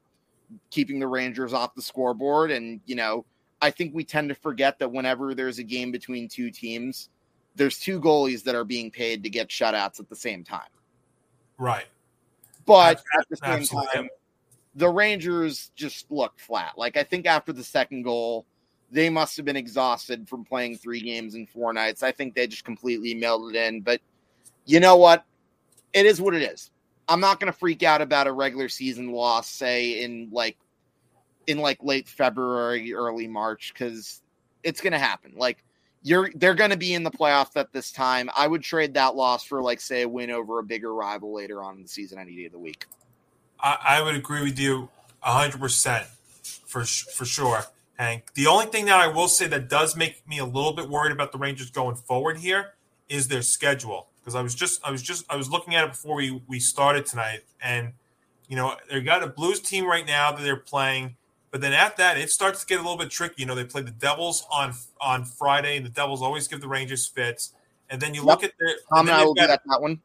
Speaker 2: keeping the Rangers off the scoreboard. And, you know, I think we tend to forget that whenever there's a game between two teams, there's two goalies that are being paid to get shutouts at the same time.
Speaker 3: Right.
Speaker 2: But at the same
Speaker 3: absolutely.
Speaker 2: time, the Rangers just looked flat. Like I think after the second goal, they must have been exhausted from playing three games in four nights. I think they just completely mailed it in. But you know what? it is what it is. I'm not going to freak out about a regular season loss, say in like in like late February, early March, because it's going to happen. Like you're they're going to be in the playoffs at this time. I would trade that loss for like say a win over a bigger rival later on in the season, any day of the week.
Speaker 3: I, I would agree with you hundred percent for for sure, Hank. The only thing that I will say that does make me a little bit worried about the Rangers going forward here is their schedule because I was just I was just I was looking at it before we we started tonight, and you know they got a Blues team right now that they're playing, but then at that it starts to get a little bit tricky. You know they play the Devils on on Friday, and the Devils always give the Rangers fits, and then you yep. look at their.
Speaker 2: Tom and, I will got, be at that one.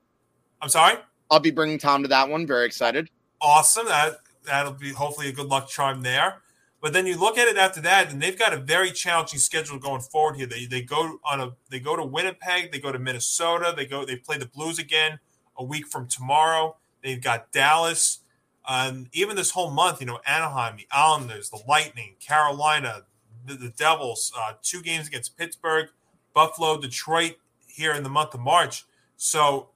Speaker 3: I'm sorry.
Speaker 2: I'll be bringing Tom to that one. Very excited.
Speaker 3: Awesome. That that'll be hopefully a good luck charm there. But then you look at it after that, and they've got a very challenging schedule going forward here. They they go on a they go to Winnipeg, they go to Minnesota, they go they play the Blues again a week from tomorrow. They've got Dallas. Um, even this whole month, you know, Anaheim, the Islanders, the Lightning, Carolina, the, the Devils, uh, two games against Pittsburgh, Buffalo, Detroit here in the month of March. So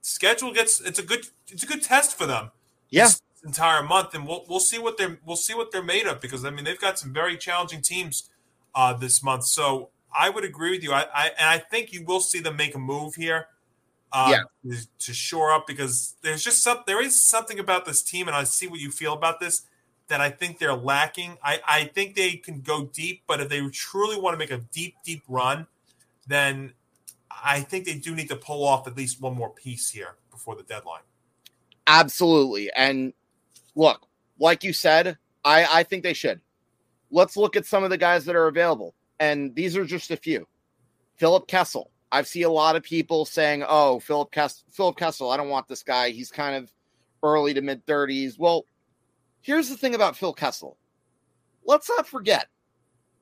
Speaker 3: schedule gets it's a good it's a good test for them.
Speaker 2: Yeah
Speaker 3: entire month, and we'll we'll see what they're we'll see what they're made of because I mean they've got some very challenging teams uh, this month. So I would agree with you. I, I and I think you will see them make a move here.
Speaker 2: Uh, yeah.
Speaker 3: To, to shore up because there's just some there is something about this team, and I see what you feel about this that I think they're lacking. I, I think they can go deep, but if they truly want to make a deep, deep run, then I think they do need to pull off at least one more piece here before the deadline.
Speaker 2: Absolutely. And look, like you said, I, I think they should. Let's look at some of the guys that are available. And these are just a few. Philip Kessel. I've seen a lot of people saying, oh, Philip Kessel, Philip Kessel, I don't want this guy. He's kind of early to mid 30s. Well, here's the thing about Phil Kessel. Let's not forget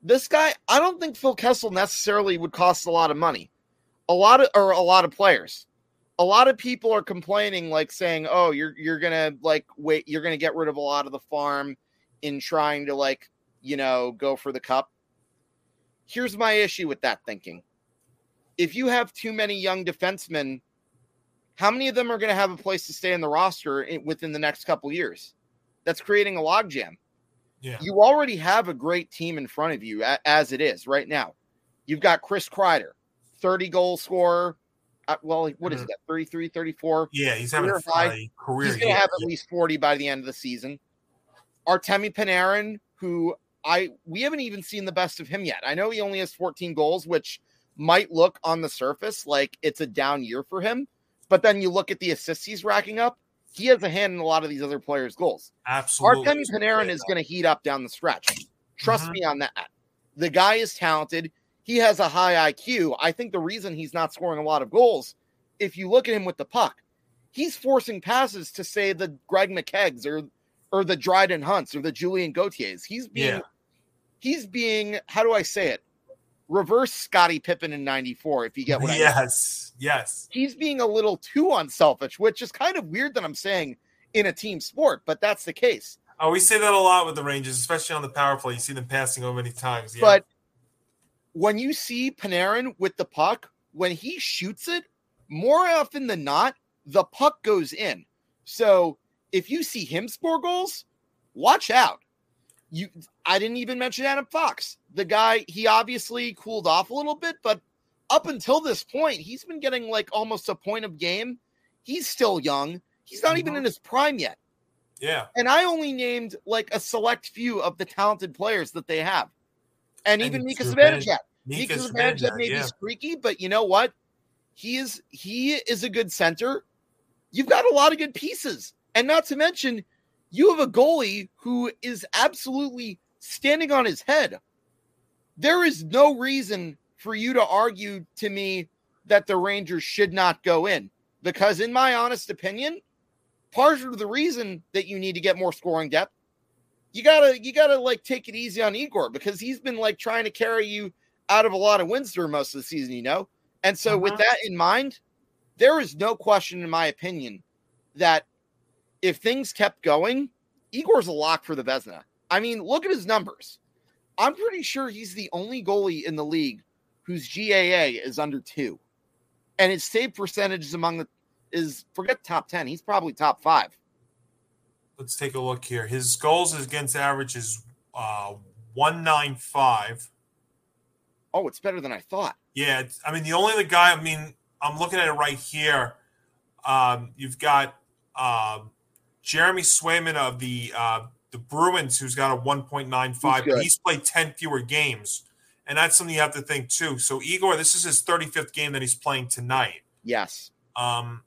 Speaker 2: this guy. I don't think Phil Kessel necessarily would cost a lot of money. A lot of or a lot of players a lot of people are complaining like saying oh you're you're gonna like wait you're gonna get rid of a lot of the farm in trying to like you know go for the cup here's my issue with that thinking if you have too many young defensemen how many of them are going to have a place to stay in the roster within the next couple years that's creating a logjam
Speaker 3: yeah.
Speaker 2: you already have a great team in front of you as it is right now you've got chris kreider 30 goal scorer uh, well, what is mm-hmm. that? 33, 34?
Speaker 3: Yeah, he's having a high. career.
Speaker 2: He's going to have at least 40 by the end of the season. Artemi Panarin, who I we haven't even seen the best of him yet. I know he only has 14 goals, which might look on the surface like it's a down year for him. But then you look at the assists he's racking up, he has a hand in a lot of these other players' goals.
Speaker 3: Absolutely.
Speaker 2: Artemi Panarin is going to heat up down the stretch. Trust mm-hmm. me on that. The guy is talented he has a high IQ. I think the reason he's not scoring a lot of goals, if you look at him with the puck, he's forcing passes to say the Greg McKeggs or or the Dryden Hunts or the Julien Gauthiers. He's being yeah. he's being how do I say it? Reverse Scottie Pippen in 94, if you get what I
Speaker 3: mean. Yes, yes.
Speaker 2: He's being a little too unselfish, which is kind of weird that I'm saying in a team sport, but that's the case.
Speaker 3: Oh, we say that a lot with the Rangers, especially on the power play. You see them passing over many times. Yeah.
Speaker 2: But when you see Panarin with the puck, when he shoots it, more often than not, the puck goes in. So if you see him score goals, watch out. You I didn't even mention Adam Fox. The guy, he obviously cooled off a little bit, but up until this point, he's been getting like almost a point of game. He's still young. He's not mm-hmm. even in his prime yet.
Speaker 3: Yeah.
Speaker 2: And I only named like a select few of the talented players that they have and, and even Mika Zibanejad. Mika Zibanejad may yeah. be streaky, but you know what? He is he is a good center. You've got a lot of good pieces, and not to mention, you have a goalie who is absolutely standing on his head. There is no reason for you to argue to me that the Rangers should not go in because, in my honest opinion, part of the reason that you need to get more scoring depth you gotta you gotta like take it easy on Igor because he's been like trying to carry you out of a lot of wins through most of the season, you know. And so, uh-huh. with that in mind, there is no question, in my opinion, that if things kept going, Igor's a lock for the Vezina. I mean, look at his numbers. I'm pretty sure he's the only goalie in the league whose GAA is under two, and his save percentage is among the is forget top 10. He's probably top five.
Speaker 3: Let's take a look here. His goals against average is uh, 195.
Speaker 2: Oh, it's better than I thought.
Speaker 3: Yeah, I mean the only other guy. I mean, I'm looking at it right here. Um, you've got uh, Jeremy Swayman of the uh, the Bruins, who's got a 1.95, but he's played 10 fewer games, and that's something you have to think too. So Igor, this is his 35th game that he's playing tonight.
Speaker 2: Yes.
Speaker 3: Um.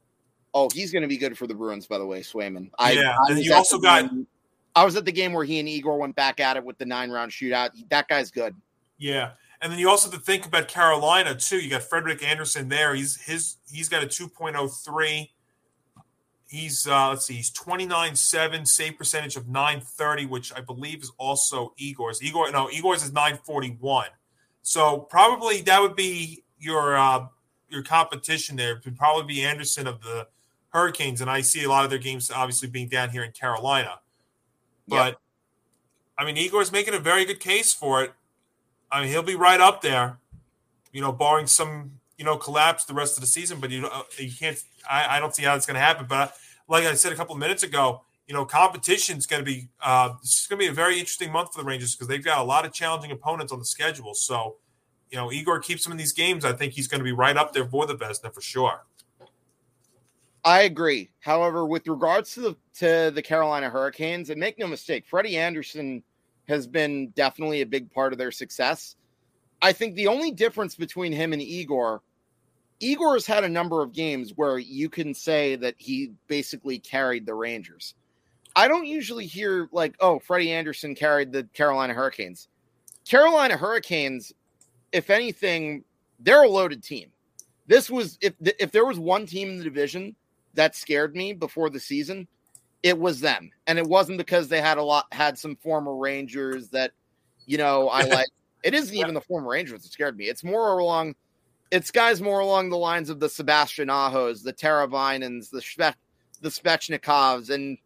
Speaker 2: Oh, he's going to be good for the Bruins, by the way, Swayman. I,
Speaker 3: yeah, I you also got.
Speaker 2: Game, I was at the game where he and Igor went back at it with the nine round shootout. That guy's good.
Speaker 3: Yeah. And then you also have to think about Carolina too. You got Frederik Andersen there. He's his he's got a 2.03. He's uh let's see, he's 29-7, save percentage of 930, which I believe is also Igor's. Igor no, Igor's is 941. So probably that would be your uh your competition there. It would probably be Andersen of the Hurricanes, and I see a lot of their games obviously being down here in Carolina. But yep. I mean, Igor's making a very good case for it. I mean, he'll be right up there, you know, barring some, you know, collapse the rest of the season. But you know, you can't. I, I don't see how it's going to happen. But like I said a couple of minutes ago, you know, competition is going to be. Uh, this is going to be a very interesting month for the Rangers because they've got a lot of challenging opponents on the schedule. So, you know, Igor keeps them in these games. I think he's going to be right up there for the Vezina for sure.
Speaker 2: I agree. However, with regards to the to the Carolina Hurricanes, and make no mistake, Freddie Andersen has been definitely a big part of their success. I think the only difference between him and Igor, Igor has had a number of games where you can say that he basically carried the Rangers. I don't usually hear like, oh, Freddie Andersen carried the Carolina Hurricanes. Carolina Hurricanes, if anything, they're a loaded team. This was if if there was one team in the division that scared me before the season, it was them. And it wasn't because they had a lot had some former Rangers that, you know, I like. it isn't even the former Rangers that scared me. It's more along it's guys more along the lines of the Sebastian Ahos, the Teravainens, the Shve- the Svechnikovs, and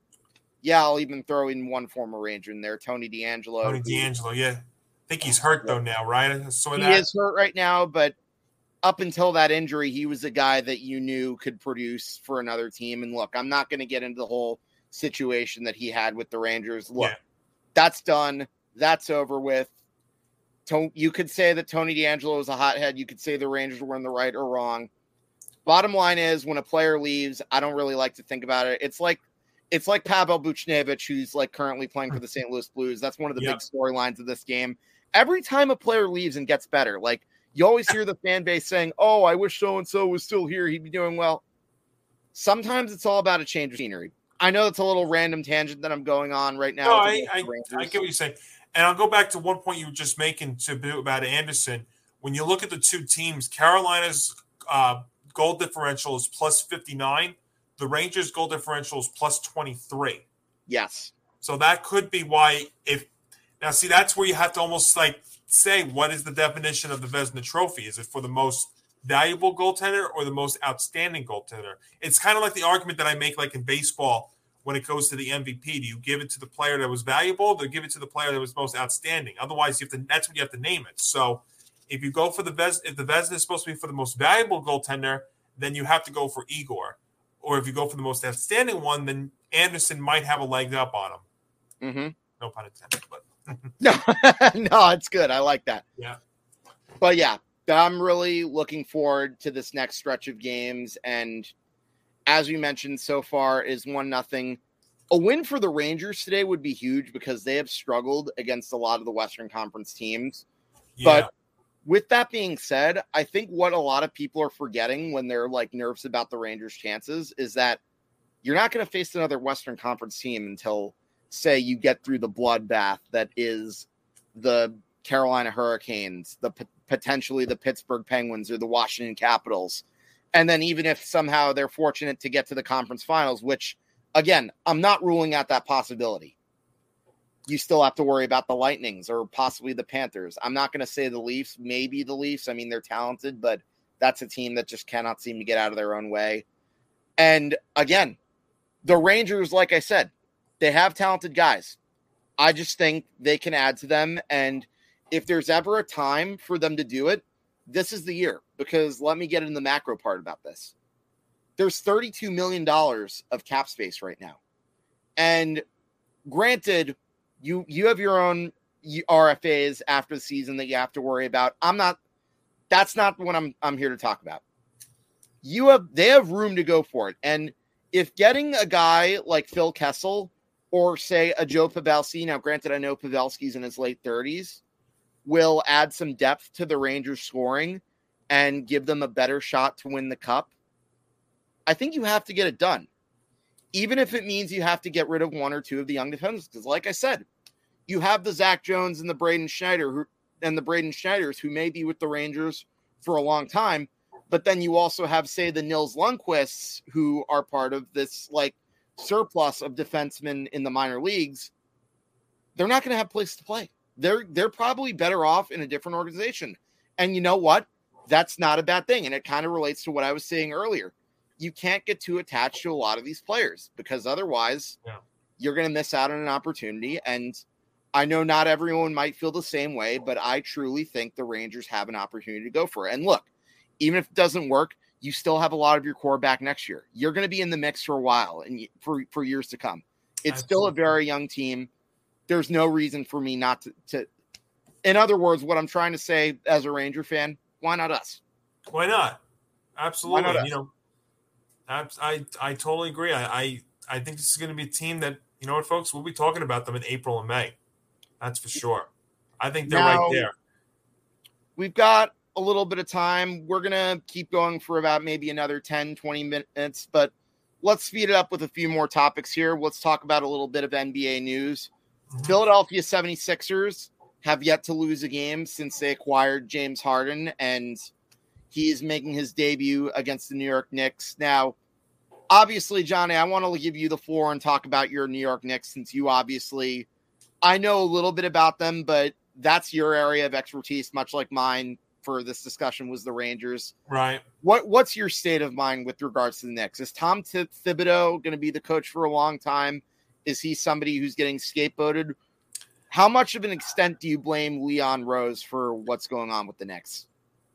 Speaker 2: yeah, I'll even throw in one former Ranger in there, Tony DeAngelo.
Speaker 3: Tony DeAngelo, yeah. I think he's hurt though now, right?
Speaker 2: he that. is hurt right now, but up until that injury, he was a guy that you knew could produce for another team. And look, I'm not going to get into the whole situation that he had with the Rangers. Look, yeah. that's done. That's over with. You could say that Tony DeAngelo was a hothead. You could say the Rangers were in the right or wrong. Bottom line is, when a player leaves, I don't really like to think about it. It's like it's like Pavel Buchnevich, who's like currently playing for the St. Louis Blues. That's one of the yep. big storylines of this game. Every time a player leaves and gets better, like you always hear the fan base saying, "Oh, I wish so and so was still here. He'd be doing well." Sometimes it's all about a change of scenery. I know it's a little random tangent that I'm going on right now.
Speaker 3: No, I, I, I, get what you're saying. And I'll go back to one point you were just making to about Andersen. When you look at the two teams, Carolina's uh, goal differential is plus 59. The Rangers' goal differential is plus 23.
Speaker 2: Yes.
Speaker 3: So that could be why if now see that's where you have to almost like say what is the definition of the Vezina Trophy? Is it for the most valuable goaltender or the most outstanding goaltender. It's kind of like the argument that I make, like in baseball, when it goes to the MVP. Do you give it to the player that was valuable, or give it to the player that was most outstanding? Otherwise, you have to. That's what you have to name it. So, if you go for the Vez, if the Vezina is supposed to be for the most valuable goaltender, then you have to go for Igor. Or if you go for the most outstanding one, then Andersen might have a leg up on him.
Speaker 2: Mm-hmm.
Speaker 3: No pun intended, but
Speaker 2: no, no, it's good. I like that.
Speaker 3: Yeah.
Speaker 2: But yeah, I'm really looking forward to this next stretch of games. And as we mentioned so far, is one nothing. A win for the Rangers today would be huge because they have struggled against a lot of the Western Conference teams. Yeah. But with that being said, I think what a lot of people are forgetting when they're like nervous about the Rangers' chances is that you're not going to face another Western Conference team until, say, you get through the bloodbath that is the Carolina Hurricanes, the potentially the Pittsburgh Penguins or the Washington Capitals. And then even if somehow they're fortunate to get to the conference finals, which again, I'm not ruling out that possibility. You still have to worry about the Lightnings or possibly the Panthers. I'm not going to say the Leafs, maybe the Leafs. I mean, they're talented, but that's a team that just cannot seem to get out of their own way. And again, the Rangers, like I said, they have talented guys. I just think they can add to them. And if there's ever a time for them to do it, this is the year because let me get in the macro part about this. there's 32 million dollars of cap space right now. And granted, you you have your own RFAs after the season that you have to worry about. I'm not that's not what I'm I'm here to talk about. You have they have room to go for it. And if getting a guy like Phil Kessel or say a Joe Pavelski, now granted I know Pavelski's in his late 30s, will add some depth to the Rangers scoring and give them a better shot to win the cup. I think you have to get it done. Even if it means you have to get rid of one or two of the young defenders. Because like I said, you have the Zach Jones and the Braden Schneider who and the Braden Schneiders who may be with the Rangers for a long time. But then you also have, say, the Nils Lundkvists who are part of this like surplus of defensemen in the minor leagues. They're not going to have place to play. They're they're probably better off in a different organization. And you know what? That's not a bad thing. And it kind of relates to what I was saying earlier. You can't get too attached to a lot of these players because otherwise yeah. you're going to miss out on an opportunity. And I know not everyone might feel the same way, but I truly think the Rangers have an opportunity to go for it. And look, even if it doesn't work, you still have a lot of your core back next year. You're going to be in the mix for a while and for for years to come. It's Absolutely. still a very young team. There's no reason for me not to, to. In other words, what I'm trying to say as a Ranger fan, why not us?
Speaker 3: Why not? Absolutely. Why not you know, I, I I totally agree. I, I I think this is going to be a team that you know what, folks. We'll be talking about them in April and May. That's for sure. I think they're now, right there.
Speaker 2: We've got a little bit of time. We're going to keep going for about maybe another 10, 20 minutes, but let's speed it up with a few more topics here. Let's talk about a little bit of NBA news. Philadelphia 76ers have yet to lose a game since they acquired James Harden, and he is making his debut against the New York Knicks. Now, obviously, Johnny, I want to give you the floor and talk about your New York Knicks since you obviously – I know a little bit about them, but that's your area of expertise, much like mine for this discussion was the Rangers.
Speaker 3: Right.
Speaker 2: What What's your state of mind with regards to the Knicks? Is Tom Thibodeau going to be the coach for a long time? Is he somebody who's getting scapegoated? How much of an extent do you blame Leon Rose for what's going on with the Knicks?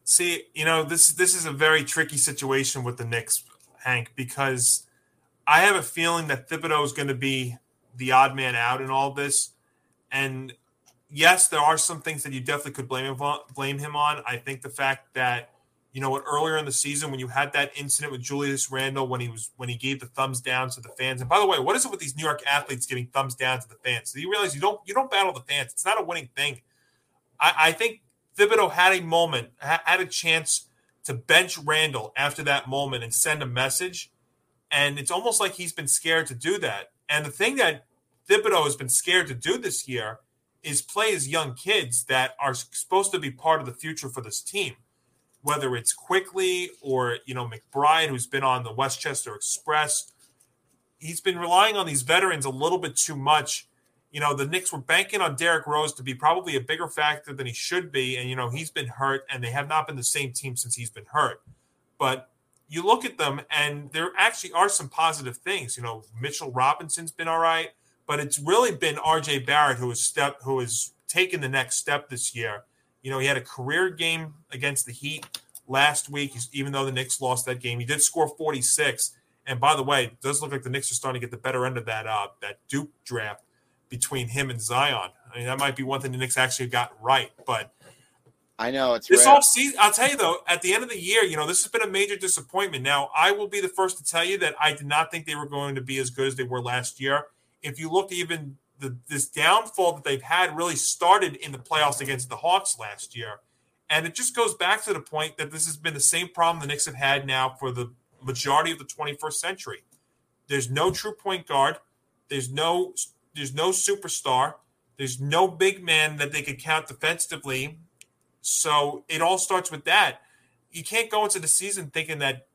Speaker 3: See, you know this this is a very tricky situation with the Knicks, Hank, because I have a feeling that Thibodeau is going to be the odd man out in all this. And yes, there are some things that you definitely could blame him on, blame him on. I think the fact that you know what earlier in the season when you had that incident with Julius Randle when he was when he gave the thumbs down to the fans. And by the way, what is it with these New York athletes giving thumbs down to the fans? Do you realize you don't you don't battle the fans? It's not a winning thing. I, I think Thibodeau had a moment, had a chance to bench Randle after that moment and send a message. And it's almost like he's been scared to do that. And the thing that Thibodeau has been scared to do this year is play as young kids that are supposed to be part of the future for this team. Whether it's Quickley or you know McBride, who's been on the Westchester Express, he's been relying on these veterans a little bit too much. You know, the Knicks were banking on Derrick Rose to be probably a bigger factor than he should be, and you know he's been hurt, and they have not been the same team since he's been hurt. But you look at them, and there actually are some positive things. You know, Mitchell Robinson's been all right but it's really been RJ Barrett who has step who has taken the next step this year. You know, he had a career game against the Heat last week, even though the Knicks lost that game. He did score 46. And by the way, it does look like the Knicks are starting to get the better end of that uh, that Duke draft between him and Zion. I mean, that might be one thing the Knicks actually got right. But
Speaker 2: I know it's
Speaker 3: this off season. I'll tell you though, at the end of the year, you know, this has been a major disappointment. Now, I will be the first to tell you that I did not think they were going to be as good as they were last year if you look even the, this downfall that they've had really started in the playoffs against the Hawks last year. And it just goes back to the point that this has been the same problem the Knicks have had now for the majority of the 21st century. There's no true point guard. There's no there's no superstar. There's no big man that they could count defensively. So it all starts with that. You can't go into the season thinking that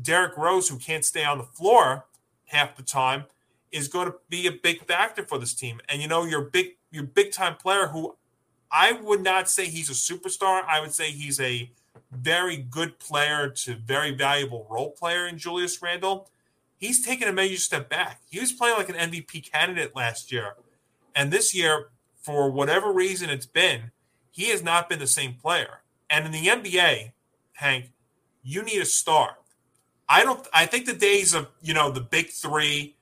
Speaker 3: Derrick Rose, who can't stay on the floor half the time, is going to be a big factor for this team. And you know, your big your big time player who I would not say he's a superstar. I would say he's a very good player to very valuable role player in Julius Randle. He's taken a major step back. He was playing like an MVP candidate last year. And this year, for whatever reason it's been, he has not been the same player. And in the NBA, Hank, you need a star. I don't. I think the days of you know the big three,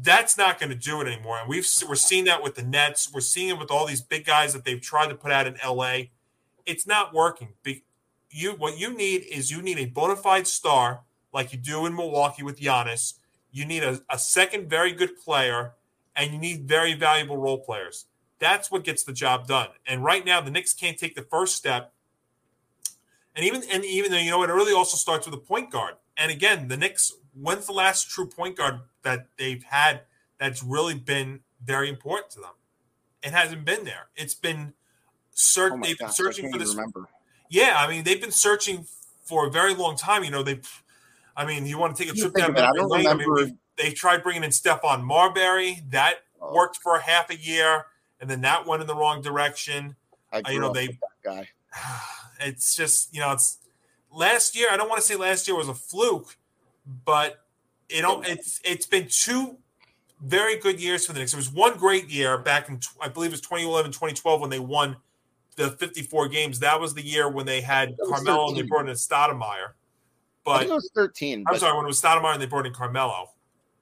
Speaker 3: that's not going to do it anymore. And we've we're seeing that with the Nets. We're seeing it with all these big guys that they've tried to put out in LA. It's not working. You what you need is you need a bona fide star like you do in Milwaukee with Giannis. You need a, a second very good player, and you need very valuable role players. That's what gets the job done. And right now, the Knicks can't take the first step. And even and even though you know it really also starts with a point guard. And again, the Knicks. When's the last true point guard that they've had that's really been very important to them? It hasn't been there. It's been search. Oh they've been searching for this. Remember. Yeah, I mean they've been searching for a very long time. You know they. I mean, you want to take a trip down memory lane. I mean, they tried bringing in Stephon Marbury. That oh. worked for a half a year, and then that went in the wrong direction.
Speaker 2: I uh, you know they guy.
Speaker 3: It's just you know it's last year. I don't want to say last year was a fluke, but it it's it's been two very good years for the Knicks. It was one great year back in I believe it was 2011, 2012 when they won the 54 games. That was the year when they had Carmelo 13. and they brought in Stoudemire. But
Speaker 2: it was 13.
Speaker 3: I'm sorry, when it was Stoudemire and they brought in Carmelo.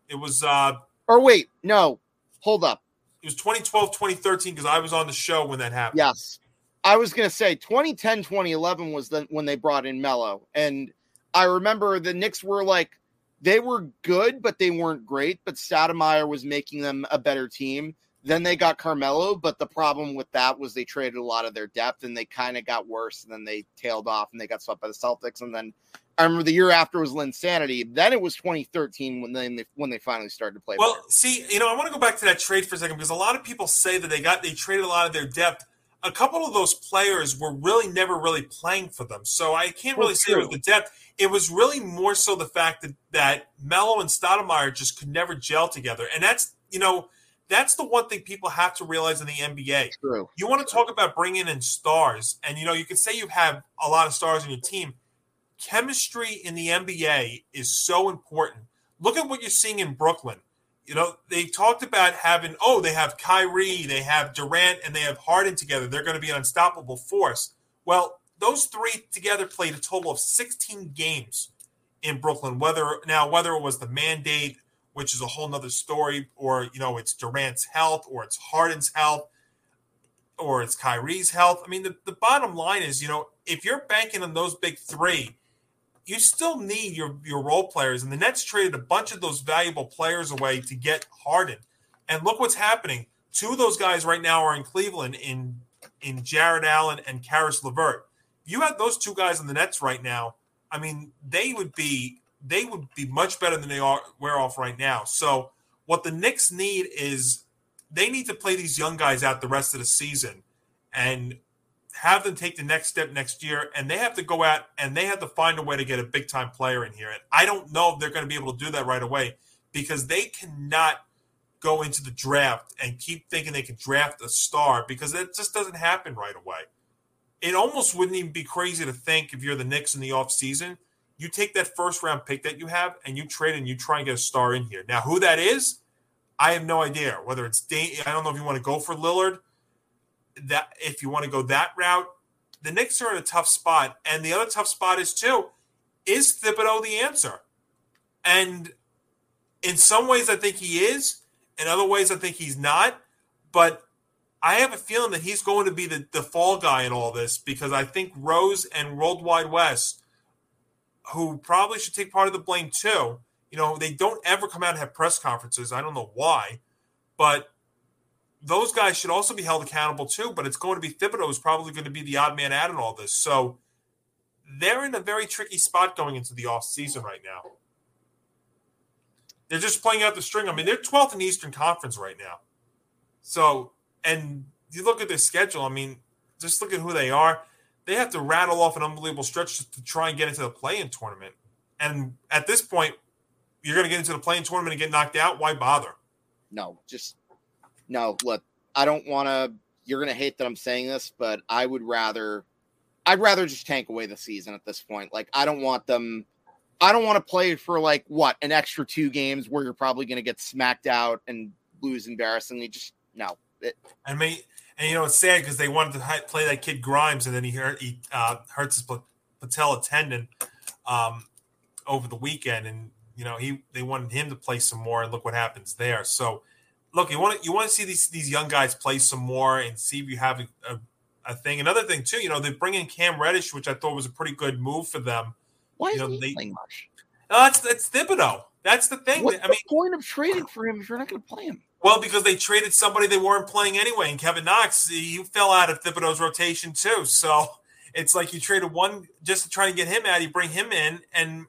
Speaker 3: It was uh
Speaker 2: or wait, no, hold up.
Speaker 3: It was 2012, 2013 because I was on the show when that happened.
Speaker 2: Yes. I was going to say 2010, 2011 was the when they brought in Melo. And I remember the Knicks were like, they were good, but they weren't great. But Stoudemire was making them a better team. Then they got Carmelo, but the problem with that was they traded a lot of their depth and they kind of got worse. And then they tailed off and they got swept by the Celtics. And then I remember the year after was Linsanity. Then it was 2013 when they when they finally started to play.
Speaker 3: Well, better. see, you know, I want to go back to that trade for a second because a lot of people say that they got they traded a lot of their depth a couple of those players were really never really playing for them. So I can't really say it was the depth. It was really more so the fact that that Melo and Stoudemire just could never gel together. And that's, you know, that's the one thing people have to realize in the NBA.
Speaker 2: True.
Speaker 3: You want to talk about bringing in stars, and you know, you can say you have a lot of stars in your team. Chemistry in the NBA is so important. Look at what you're seeing in Brooklyn. You know, they talked about having, oh, they have Kyrie, they have Durant, and they have Harden together. They're going to be an unstoppable force. Well, those three together played a total of 16 games in Brooklyn. Whether now, whether it was the mandate, which is a whole nother story, or you know, it's Durant's health, or it's Harden's health, or it's Kyrie's health. I mean, the, the bottom line is, you know, if you're banking on those big three, you still need your your role players. And the Nets traded a bunch of those valuable players away to get Harden. And look what's happening. Two of those guys right now are in Cleveland in in Jarrett Allen and Caris LeVert. If you had those two guys in the Nets right now, I mean, they would be they would be much better than they are wear off right now. So what the Knicks need is they need to play these young guys out the rest of the season and have them take the next step next year, and they have to go out and they have to find a way to get a big time player in here. And I don't know if they're going to be able to do that right away because they cannot go into the draft and keep thinking they can draft a star because it just doesn't happen right away. It almost wouldn't even be crazy to think if you're the Knicks in the offseason, you take that first round pick that you have and you trade and you try and get a star in here. Now, who that is, I have no idea. Whether it's Dan- I don't know if you want to go for Lillard that if you want to go that route, the Knicks are in a tough spot. And the other tough spot is too, is Thibodeau the answer? And in some ways, I think he is. In other ways, I think he's not. But I have a feeling that he's going to be the, the fall guy in all this because I think Rose and World Wide Wes, who probably should take part of the blame too, you know, they don't ever come out and have press conferences. I don't know why, but those guys should also be held accountable too. But it's going to be Thibodeau who's probably going to be the odd man out in all this. So they're in a very tricky spot going into the off season right now. They're just playing out the string. I mean, they're 12th in the Eastern Conference right now. So, and you look at their schedule. I mean, just look at who they are. They have to rattle off an unbelievable stretch to try and get into the play-in tournament. And at this point, you're going to get into the play-in tournament and get knocked out. Why bother?
Speaker 2: No, just no, look, I don't want to. You're to hate that I'm saying this, but I would rather, I'd rather just tank away the season at this point. Like, I don't want them. I don't want to play for like what an extra two games where you're probably to get smacked out and lose embarrassingly. Just no. It,
Speaker 3: and me, and you know it's sad because they wanted to play that kid Grimes, and then he hurt he uh, hurts his patella tendon um, over the weekend, and you know he they wanted him to play some more, and look what happens there. So, look, you want to you want to see these these young guys play some more and see if you have a, a, a thing. Another thing too, you know, they bring in Cam Reddish, which I thought was a pretty good move for them.
Speaker 2: Why
Speaker 3: You
Speaker 2: is
Speaker 3: know,
Speaker 2: he
Speaker 3: they-
Speaker 2: playing much?
Speaker 3: No, that's that's Thibodeau. That's the thing.
Speaker 2: What's
Speaker 3: I
Speaker 2: the
Speaker 3: mean,
Speaker 2: point of trading for him if you're not going to play him?
Speaker 3: well, because they traded somebody they weren't playing anyway, and Kevin Knox, he fell out of Thibodeau's rotation too. So it's like you traded one just to try to get him out. You bring him in, and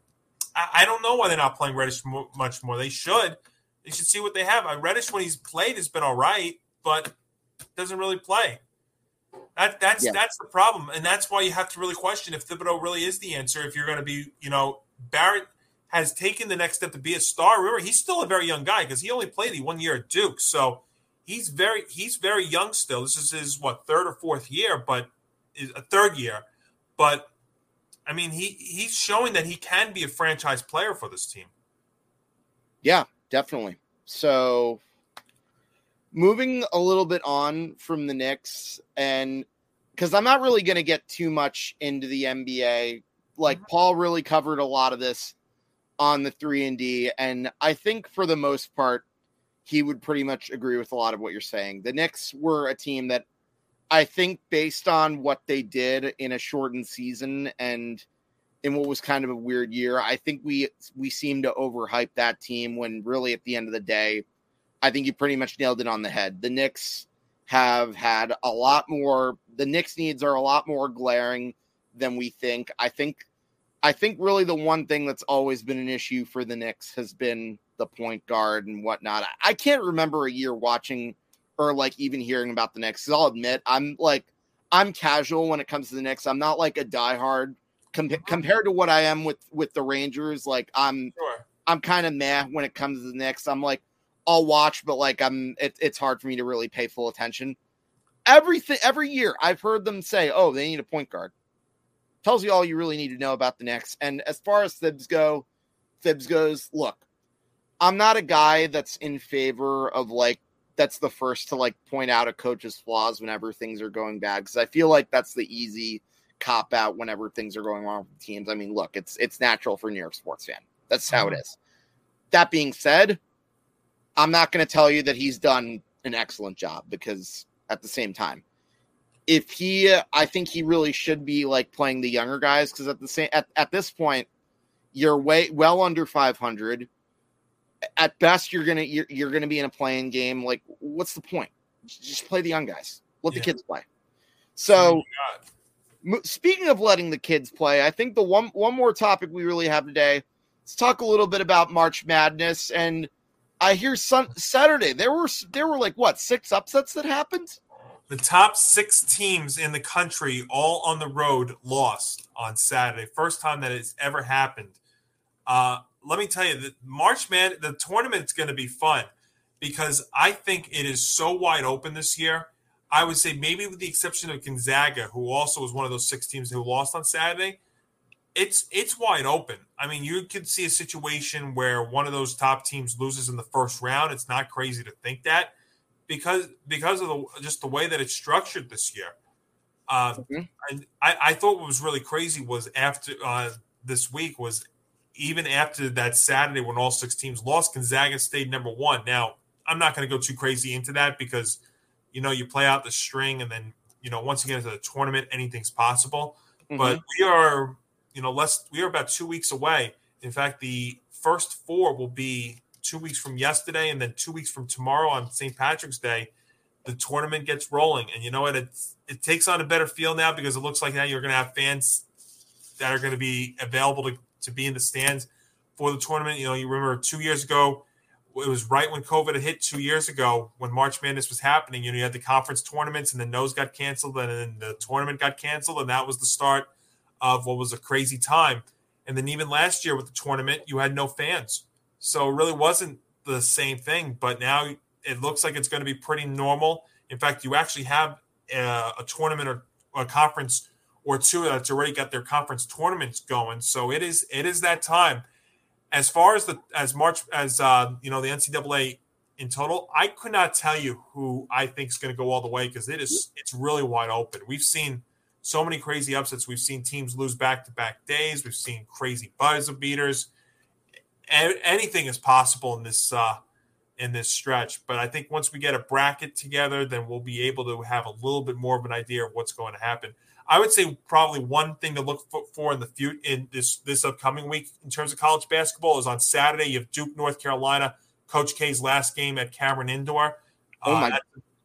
Speaker 3: I, I don't know why they're not playing Reddish mo- much more. They should. They should see what they have. Uh, Reddish, when he's played, has been all right, but doesn't really play. That that's
Speaker 2: Yeah.
Speaker 3: that's the problem, and that's why you have to really question if Thibodeau really is the answer. If you're going to be, you know, Barrett has taken the next step to be a star. Remember, he's still a very young guy because he only played the one year at Duke, so he's very he's very young still. This is his what third or fourth year, but is a third year. But I mean, he he's showing that he can be a franchise player for this team.
Speaker 2: Yeah, definitely. So moving a little bit on from the Knicks and because I'm not really going to get too much into the NBA. Like mm-hmm. Paul really covered a lot of this on the 3 and D and I think for the most part he would pretty much agree with a lot of what you're saying. The Knicks were a team that I think based on what they did in a shortened season and in what was kind of a weird year. I think we we seem to overhype that team when really at the end of the day, I think you pretty much nailed it on the head. The Knicks have had a lot more the Knicks needs are a lot more glaring than we think. I think I think really the one thing that's always been an issue for the Knicks has been the point guard and whatnot. I, can't remember a year watching or like even hearing about the Knicks. I'll admit I'm like I'm casual when it comes to the Knicks. I'm not like a diehard Com- mm-hmm. compared to what I am with with the Rangers, like I'm
Speaker 3: Sure.
Speaker 2: I'm kind of meh when it comes to the Knicks. I'm like I'll watch, but like I'm it, it's hard for me to really pay full attention. Everything every year I've heard them say, "Oh, they need a point guard." Tells you all you really need to know about the Knicks. And as far as Thibs go, Thibs goes, look, I'm not a guy that's in favor of like that's the first to like point out a coach's flaws whenever things are going bad because I feel like that's the easy cop out whenever things are going wrong with teams. I mean, look, it's it's natural for a New York sports fan. That's how it mm-hmm. is. That being said, I'm not going to tell you that he's done an excellent job because at the same time, if he, I think he really should be like playing the younger guys because at the same at, at this point, you're way well under 500. At best, you're gonna you're, you're gonna be in a playing game. Like, what's the point? Just play the young guys. Let the kids play. So,
Speaker 3: God.
Speaker 2: Speaking of letting the kids play, I think the one one more topic we really have today. Let's talk a little bit about March Madness. And I hear Saturday there were there were like what six upsets that happened.
Speaker 3: the top six teams in the country, all on the road, lost on Saturday. First time that it's ever happened. Uh, let me tell you, the March Man, the tournament's going to be fun because I think it is so wide open this year. I would say maybe with the exception of Gonzaga, who also was one of those six teams who lost on Saturday. It's it's wide open. I mean, you could see a situation where one of those top teams loses in the first round. It's not crazy to think that because because of the just the way that it's structured this year. Uh,
Speaker 2: Mhm.
Speaker 3: and I, I thought what was really crazy was after uh, this week was even after that Saturday when all six teams lost, Gonzaga stayed number one. Now I'm not going to go too crazy into that because you know you play out the string and then you know once you get into the tournament anything's possible. Mm-hmm. But we are you know less we are about two weeks away. In fact, the first four will be two weeks from yesterday, and then two weeks from tomorrow on St. Patrick's Day. The tournament gets rolling, and you know what? It's, it takes on a better feel now because it looks like now you're going to have fans that are going to be available to, to be in the stands for the tournament. You know, you remember two years ago, it was right when COVID hit two years ago when March Madness was happening. You know, you had the conference tournaments, and then those got canceled, and then the tournament got canceled, and that was the start of what was a crazy time. And then even last year with the tournament, you had no fans. So it really wasn't the same thing. But now it looks like it's going to be pretty normal. In fact, you actually have a, a tournament or a conference or two that's already got their conference tournaments going. So it is it is that time. As far as the as March as uh, you know the NCAA in total, I could not tell you who I think is going to go all the way because it is it's really wide open. We've seen so many crazy upsets. We've seen teams lose back to back days. We've seen crazy buzzer beaters. anything is possible in this uh, in this stretch. But I think once we get a bracket together, then we'll be able to have a little bit more of an idea of what's going to happen. I would say probably one thing to look for in the future in this this upcoming week in terms of college basketball is on Saturday. You have Duke, North Carolina, Coach K's last game at Cameron Indoor.
Speaker 2: Oh my! Uh,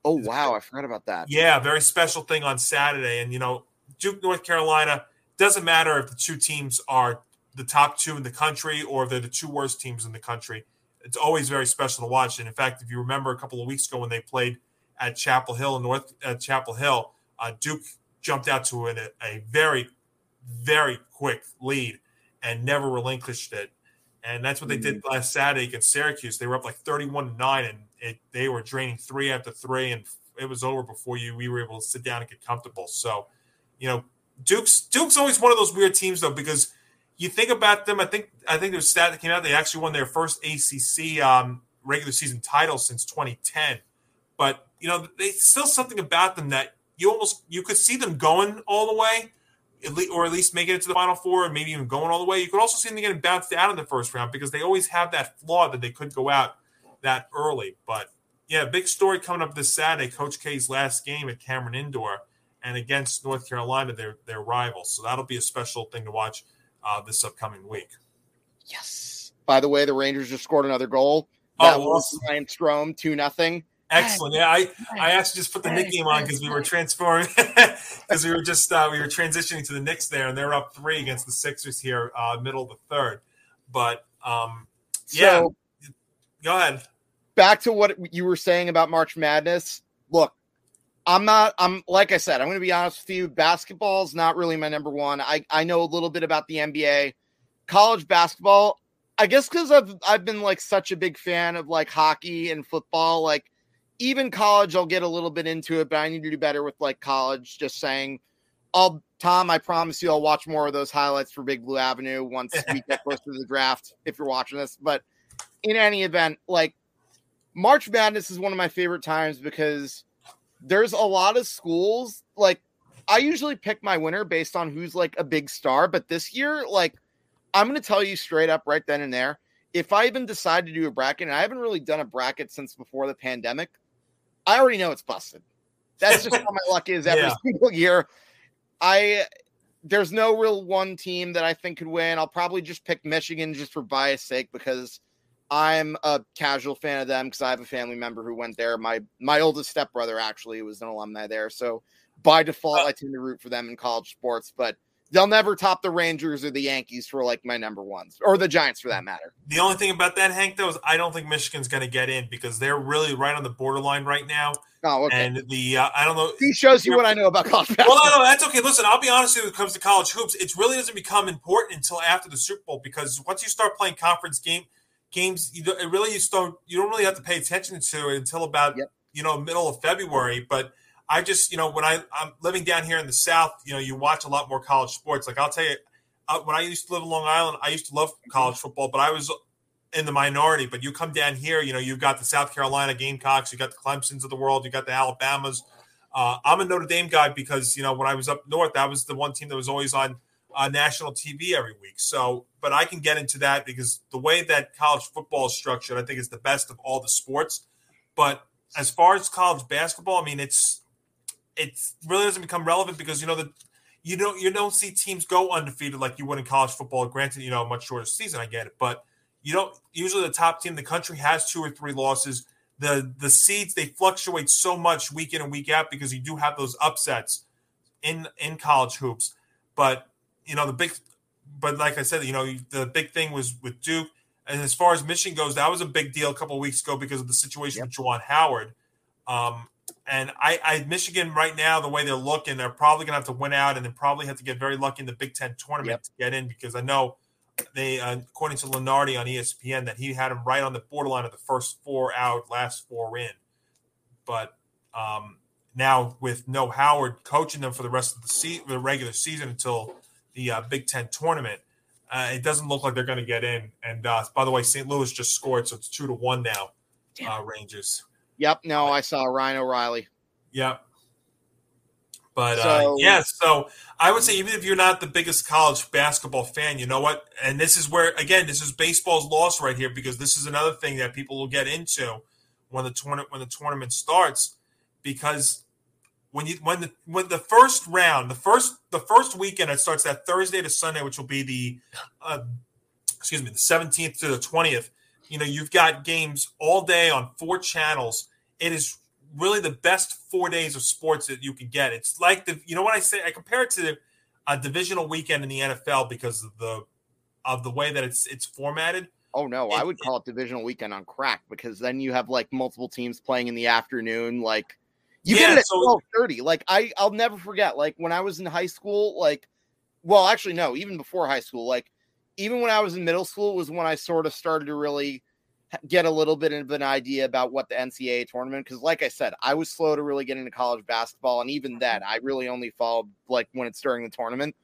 Speaker 2: oh wow! I forgot about that.
Speaker 3: Yeah, very special thing on Saturday, and you know Duke, North Carolina. Doesn't matter if the two teams are the top two in the country or if they're the two worst teams in the country. It's always very special to watch. And in fact, if you remember a couple of weeks ago when they played at Chapel Hill, North at Chapel Hill, uh, Duke jumped out to an, a very, very quick lead and never relinquished it. And that's what they did mm-hmm. last Saturday against Syracuse. They were up like 31 to 9, and it, they were draining three after three, and it was over before you we were able to sit down and get comfortable. So, you know, Duke's Duke's always one of those weird teams though, because you think about them. I think I think there's a stat that came out. They actually won their first ACC um, regular season title since 2010. But you know, they still something about them that you almost you could see them going all the way, at least, or at least making it to the final four, and maybe even going all the way. You could also see them getting bounced out in the first round because they always have that flaw that they could go out that early. But yeah, big story coming up this Saturday. Coach K's last game at Cameron Indoor and against North Carolina, their their rivals. So that'll be a special thing to watch uh, this upcoming week.
Speaker 2: Yes. By the way, the Rangers just scored another goal. That oh, was Ryan Strome, two nothing.
Speaker 3: Excellent. Yeah, I, I actually just put the Knick game on because we were transforming because we were just uh, we were transitioning to the Knicks there, and they're up three against the Sixers here, uh, middle of the third. But um, yeah, so, go ahead.
Speaker 2: Back to what you were saying about March Madness. Look, I'm not. I'm like I said. I'm going to be honest with you. Basketball is not really my number one. I I know a little bit about the NBA, college basketball. I guess because I've I've been like such a big fan of like hockey and football. Like even college, I'll get a little bit into it, but I need to do better with like college. Just saying, I'll Tom, I promise you, I'll watch more of those highlights for Big Blue Avenue once we get closer to the draft. If you're watching this, but in any event, like March Madness is one of my favorite times because there's a lot of schools like I usually pick my winner based on who's like a big star, but this year, like I'm going to tell you straight up right then and there, if I even decide to do a bracket, and I haven't really done a bracket since before the pandemic, I already know it's busted. That's just how my luck is every yeah. single year. I there's no real one team that I think could win. I'll probably just pick Michigan just for bias sake because I'm a casual fan of them because I have a family member who went there. My my oldest stepbrother actually was an alumni there, so by default, uh, I tend to root for them in college sports. But they'll never top the Rangers or the Yankees for like my number ones or the Giants for that matter.
Speaker 3: The only thing about that, Hank, though, is I don't think Michigan's going to get in because they're really right on the borderline right now.
Speaker 2: Oh, okay.
Speaker 3: And the uh, I don't know.
Speaker 2: He shows you what I know about college
Speaker 3: basketball. Well, no, no, that's okay. Listen, I'll be honest with you. When it comes to college hoops, it really doesn't become important until after the Super Bowl because once you start playing conference game games you it really you don't you don't really have to pay attention to it until about yep. you know middle of February. But I just you know when I I'm living down here in the South, you know you watch a lot more college sports. Like I'll tell you, uh, when I used to live in Long Island, I used to love college football, but I was in the minority. But you come down here, you know you've got the South Carolina Gamecocks, you got the Clemson's of the world, you got the Alabamas. Uh, I'm a Notre Dame guy because you know when I was up north, that was the one team that was always on uh, national TV every week. So, but I can get into that because the way that college football is structured, I think is the best of all the sports. But as far as college basketball, I mean, it's it really doesn't become relevant because you know that you don't you don't see teams go undefeated like you would in college football. Granted, you know, a much shorter season, I get it, but you don't usually the top team in the country has two or three losses. The the seeds they fluctuate so much week in and week out because you do have those upsets in in college hoops. But you know, the big, but like I said, you know, the big thing was with Duke. And as far as Michigan goes, that was a big deal a couple weeks ago because of the situation yep. with Juwan Howard. Um, and I, I, Michigan right now, the way they're looking, they're probably going to have to win out and then probably have to get very lucky in the Big Ten tournament yep. to get in because I know they, uh, according to Lunardi on ESPN, that he had him right on the borderline of the first four out, last four in. But um, now with no Howard coaching them for the rest of the, se- the regular season until the uh, Big Ten tournament. Uh, it doesn't look like they're going to get in. And uh, by the way, St. Louis just scored, so it's two to one now. Uh, Rangers.
Speaker 2: Yep. No, I saw Ryan O'Reilly.
Speaker 3: Yep. But uh,
Speaker 2: So-
Speaker 3: yeah, so I would say even if you're not the biggest college basketball fan, you know what? And this is where again, this is baseball's loss right here because this is another thing that people will get into when the tournament when the tournament starts because when you when the when the first round, the first the first weekend it starts that Thursday to Sunday, which will be the uh, excuse me, the 17th to the 20th. You know, you've got games all day on four channels. It is really the best four days of sports that you can get. It's like the you know what I say I compare it to a divisional weekend in the NFL because of the of the way that it's it's formatted.
Speaker 2: Oh no, I
Speaker 3: It-
Speaker 2: would call it divisional weekend on crack because then you have like multiple teams playing in the afternoon. Like you
Speaker 3: Yeah,
Speaker 2: get it at
Speaker 3: so-
Speaker 2: twelve thirty. Like I, I'll never forget. Like when I was in high school. Like, well, actually, no, even before high school. Like even when I was in middle school was when I sort of started to really get a little bit of an idea about what the NCAA tournament. Because, like I said, I was slow to really get into college basketball, and even then, I really only followed like when it's during the tournament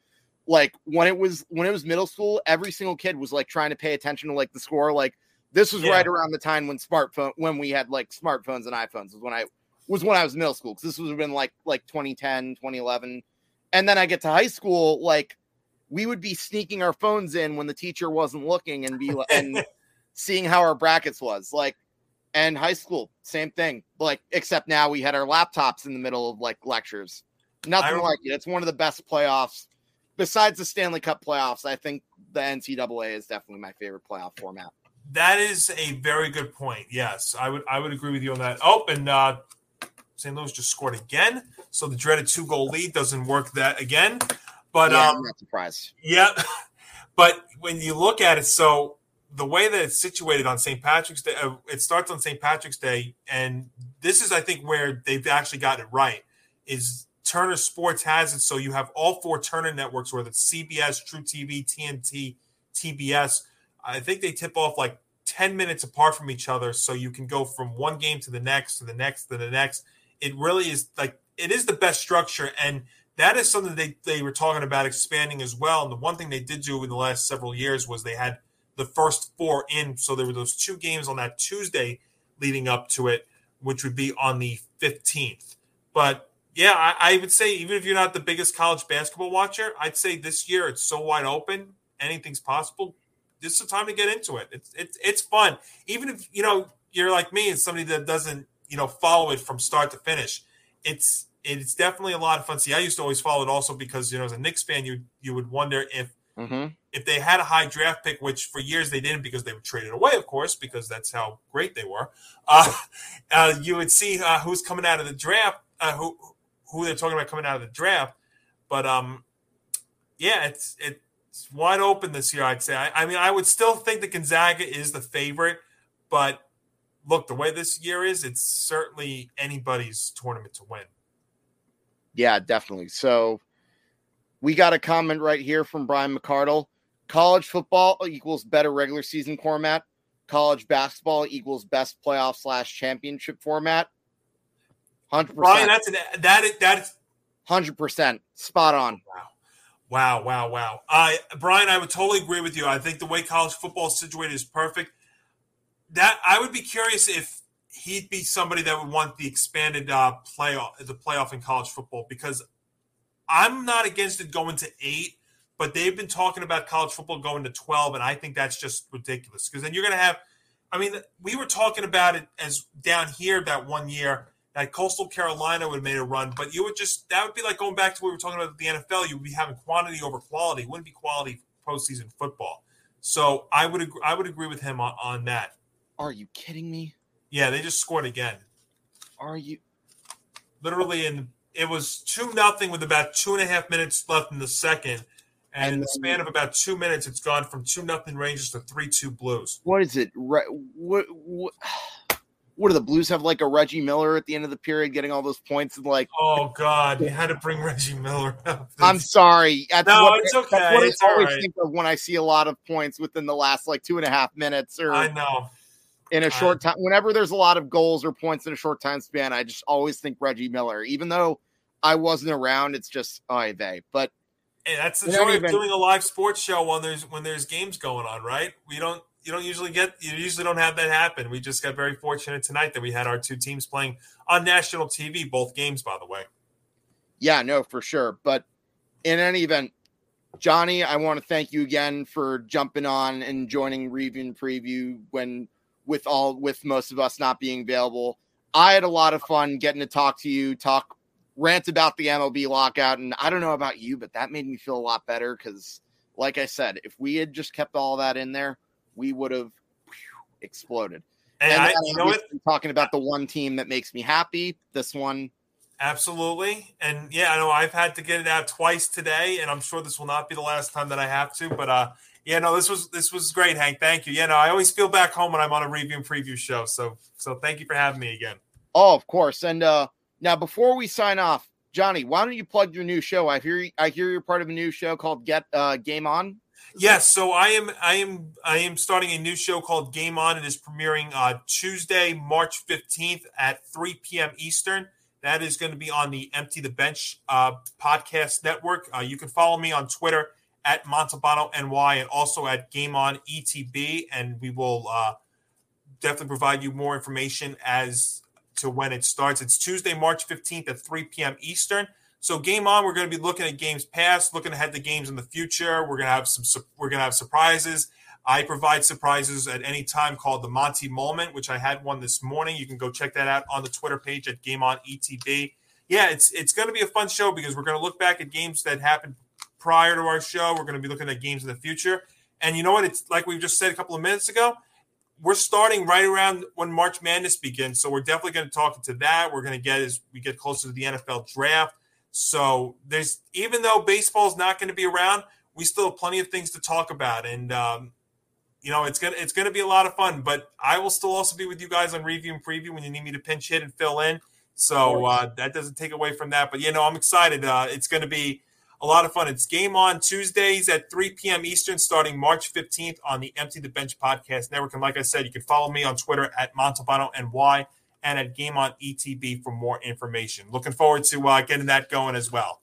Speaker 2: like when it was when it was middle school, every single kid was like trying to pay attention to like the score. Like this was
Speaker 3: Yeah.
Speaker 2: right around the time when smartphone when we had like smartphones and iPhones was when I was when I was in middle school because this would have been like like 2010, 2011. And then I get to high school, like we would be sneaking our phones in when the teacher wasn't looking and be and seeing how our brackets was like and high school same thing like except now we had our laptops in the middle of like lectures nothing like it it's one of the best playoffs besides the stanley cup playoffs i think the ncaa is definitely my favorite playoff format
Speaker 3: That is a very good point. Yes, I would I would agree with you on that. Oh, and uh, St. Louis just scored again, so the dreaded two goal lead doesn't work that again. But
Speaker 2: yeah,
Speaker 3: um,
Speaker 2: i'm not surprised
Speaker 3: Yeah, but when you look at it, so the way that it's situated on St. Patrick's Day, uh, it starts on St. Patrick's Day, and this is, I think, where they've actually gotten it right. Is Turner Sports has it so you have all four Turner networks, whether it's CBS, truTV, TNT, TBS. I think they tip off like ten minutes apart from each other, so you can go from one game to the next, to the next, to the next. It really is like it is the best structure, and that is something they, they were talking about expanding as well. And the one thing they did do in the last several years was they had the first four in. So there were those two games on that Tuesday leading up to it, which would be on the 15th. But yeah, I, I would say even if you're not the biggest college basketball watcher, I'd say this year it's so wide open, anything's possible. This is the time to get into it. It's it's it's fun. Even if you know you're like me and somebody that doesn't you know follow it from start to finish, it's it's definitely a lot of fun. See, I used to always follow it also because you know as a Knicks fan, you you would wonder if
Speaker 2: mm-hmm.
Speaker 3: if they had a high draft pick, which for years they didn't because they were traded away, of course, because that's how great they were. Uh, uh, you would see uh, who's coming out of the draft, uh, who who they're talking about coming out of the draft. But um, yeah, it's it's wide open this year. I'd say. I, I mean, I would still think that Gonzaga is the favorite, but look, the way this year is, it's certainly anybody's tournament to win.
Speaker 2: Yeah, definitely. So we got a comment right here from Brian McCardle. College football equals better regular season format. College basketball equals best playoff slash championship format. Hundred
Speaker 3: Brian,
Speaker 2: percent.
Speaker 3: that's an, that is, that is
Speaker 2: Hundred percent. Spot on.
Speaker 3: Wow, wow, wow. Wow. I Brian, I would totally agree with you. I think the way college football is situated is perfect. That I would be curious if he'd be somebody that would want the expanded uh, playoff, the playoff in college football, because I'm not against it going to eight, but they've been talking about college football going to twelve, and I think that's just ridiculous. Because then you're going to have, I mean, we were talking about it as down here that one year that Coastal Carolina would have made a run, but you would just that would be like going back to what we were talking about the NFL. You would be having quantity over quality. It wouldn't be quality postseason football. So I would agree, I would agree with him on, on that.
Speaker 2: Are you kidding me?
Speaker 3: Yeah, they just scored again.
Speaker 2: Are you?
Speaker 3: Literally, in it was two nothing with about two and a half minutes left in the second, and,
Speaker 2: And
Speaker 3: in the span of about two minutes, it's gone from two nothing Rangers to three two Blues.
Speaker 2: What is it? Re- what, what? What do the Blues have like a Reggie Miller at the end of the period, getting all those points and like?
Speaker 3: Oh God, you had to bring Reggie Miller. up.
Speaker 2: I'm sorry. That's
Speaker 3: No,
Speaker 2: what,
Speaker 3: it's
Speaker 2: That's
Speaker 3: okay.
Speaker 2: what
Speaker 3: It's
Speaker 2: I always
Speaker 3: right.
Speaker 2: think of when I see a lot of points within the last like two and a half minutes or
Speaker 3: I know.
Speaker 2: In a short time. Whenever there's a lot of goals or points in a short time span, I just always think Reggie Miller. Even though I wasn't around, it's just oh they. But
Speaker 3: Hey, that's the joy
Speaker 2: even-
Speaker 3: of doing a live sports show when there's when there's games going on, right? We don't you don't usually get you usually don't have that happen. We just got very fortunate tonight that we had our two teams playing on national TV, both games, by the way.
Speaker 2: Yeah, no, for sure. But in any event, Johnny, I want to thank you again for jumping on and joining review and preview when with all with most of us not being available. I had a lot of fun getting to talk to you, talk rant about the MLB lockout, and I don't know about you, but that made me feel a lot better because, like I said, if we had just kept all that in there, we would have exploded.
Speaker 3: And,
Speaker 2: And
Speaker 3: I, you know what?
Speaker 2: talking about the one team that makes me happy. This one,
Speaker 3: Absolutely. And yeah, I know I've had to get it out twice today, and I'm sure this will not be the last time that I have to. But uh yeah, no, this was this was great, Hank. Thank you. Yeah, no, I always feel back home when I'm on a review and preview show. So so thank you for having me again.
Speaker 2: oh, of course. And uh now before we sign off, Johnny, why don't you plug your new show? I hear I hear you're part of a new show called Get uh, Game On.
Speaker 3: Yes, so I am I am I am starting a new show called Game On. It is premiering uh Tuesday, March 15th at 3 p.m. Eastern. That is going to be on the Empty the Bench uh, podcast network. Uh, you can follow me on Twitter at Montalbano NY and also at Game On ETB, and we will uh, definitely provide you more information as to when it starts. It's Tuesday, March 15th at 3 p.m. Eastern. So game on, we're going to be looking at games past, looking ahead to games in the future. We're going to have some we're going to have surprises. I provide surprises at any time called the Monty Moment, which I had one this morning. You can go check that out on the Twitter page at Game On ETB. Yeah, it's it's going to be a fun show because we're going to look back at games that happened prior to our show. We're going to be looking at games in the future. And you know what? It's like we just said a couple of minutes ago. We're starting right around when March Madness begins, so we're definitely going to talk into that. We're going to get as we get closer to the NFL draft. So there's even though baseball is not going to be around, we still have plenty of things to talk about, and um, you know it's gonna it's gonna be a lot of fun. But I will still also be with you guys on review and preview when you need me to pinch hit and fill in. So uh, that doesn't take away from that. But you know I'm excited. Uh, it's going to be a lot of fun. It's game on Tuesdays at 3 p.m. Eastern, starting March 15th on the Empty the Bench podcast network. And like I said, you can follow me on Twitter at Montalbano NY and at Game on ETB for more information. Looking forward to uh, getting that going as well.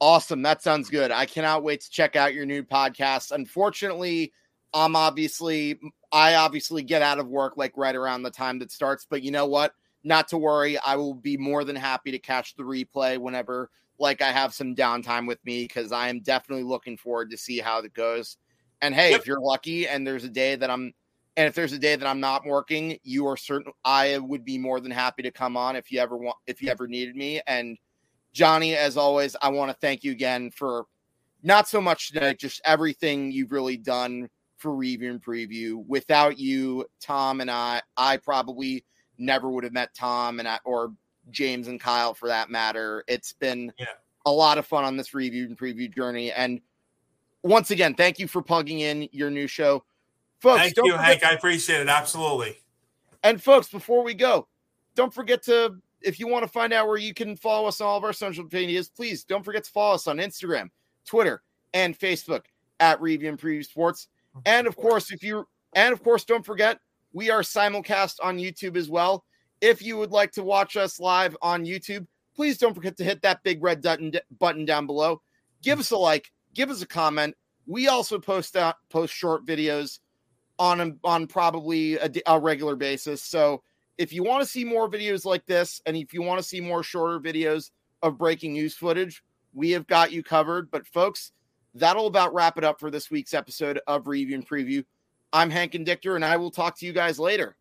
Speaker 2: Awesome. That sounds good. I cannot wait to check out your new podcast. Unfortunately, I'm obviously I obviously get out of work like right around the time that starts, but you know what? Not to worry. I will be more than happy to catch the replay whenever like I have some downtime with me because I am definitely looking forward to see how it goes. And hey,
Speaker 3: Yep.
Speaker 2: if you're lucky and there's a day that I'm and if there's a day that I'm not working, you are certain I would be more than happy to come on if you ever want if you ever needed me. And Johnny, as always, I want to thank you again for not so much tonight, just everything you've really done for review and preview. Without you, Tom and I, I probably never would have met Tom and I, or James and Kyle for that matter. It's been
Speaker 3: Yeah.
Speaker 2: a lot of fun on this review and preview journey. And once again, thank you for plugging in your new show. Folks,
Speaker 3: Thank
Speaker 2: don't
Speaker 3: you, Hank. I appreciate it. Absolutely.
Speaker 2: and folks, before we go, don't forget to if you want to find out where you can follow us on all of our social medias, please don't forget to follow us on Instagram, Twitter, and Facebook at Review and Preview Sports. And of course, if you and of course, don't forget we are simulcast on YouTube as well. If you would like to watch us live on YouTube, please don't forget to hit that big red button down below. Give us a like, give us a comment. We also post out post short videos on a, on probably a regular basis. So if you want to see more videos like this, and if you want to see more shorter videos of breaking news footage, we have got you covered. But folks, that'll about wrap it up for this week's episode of Review and Preview. I'm Hank and Dictor, and I will talk to you guys later.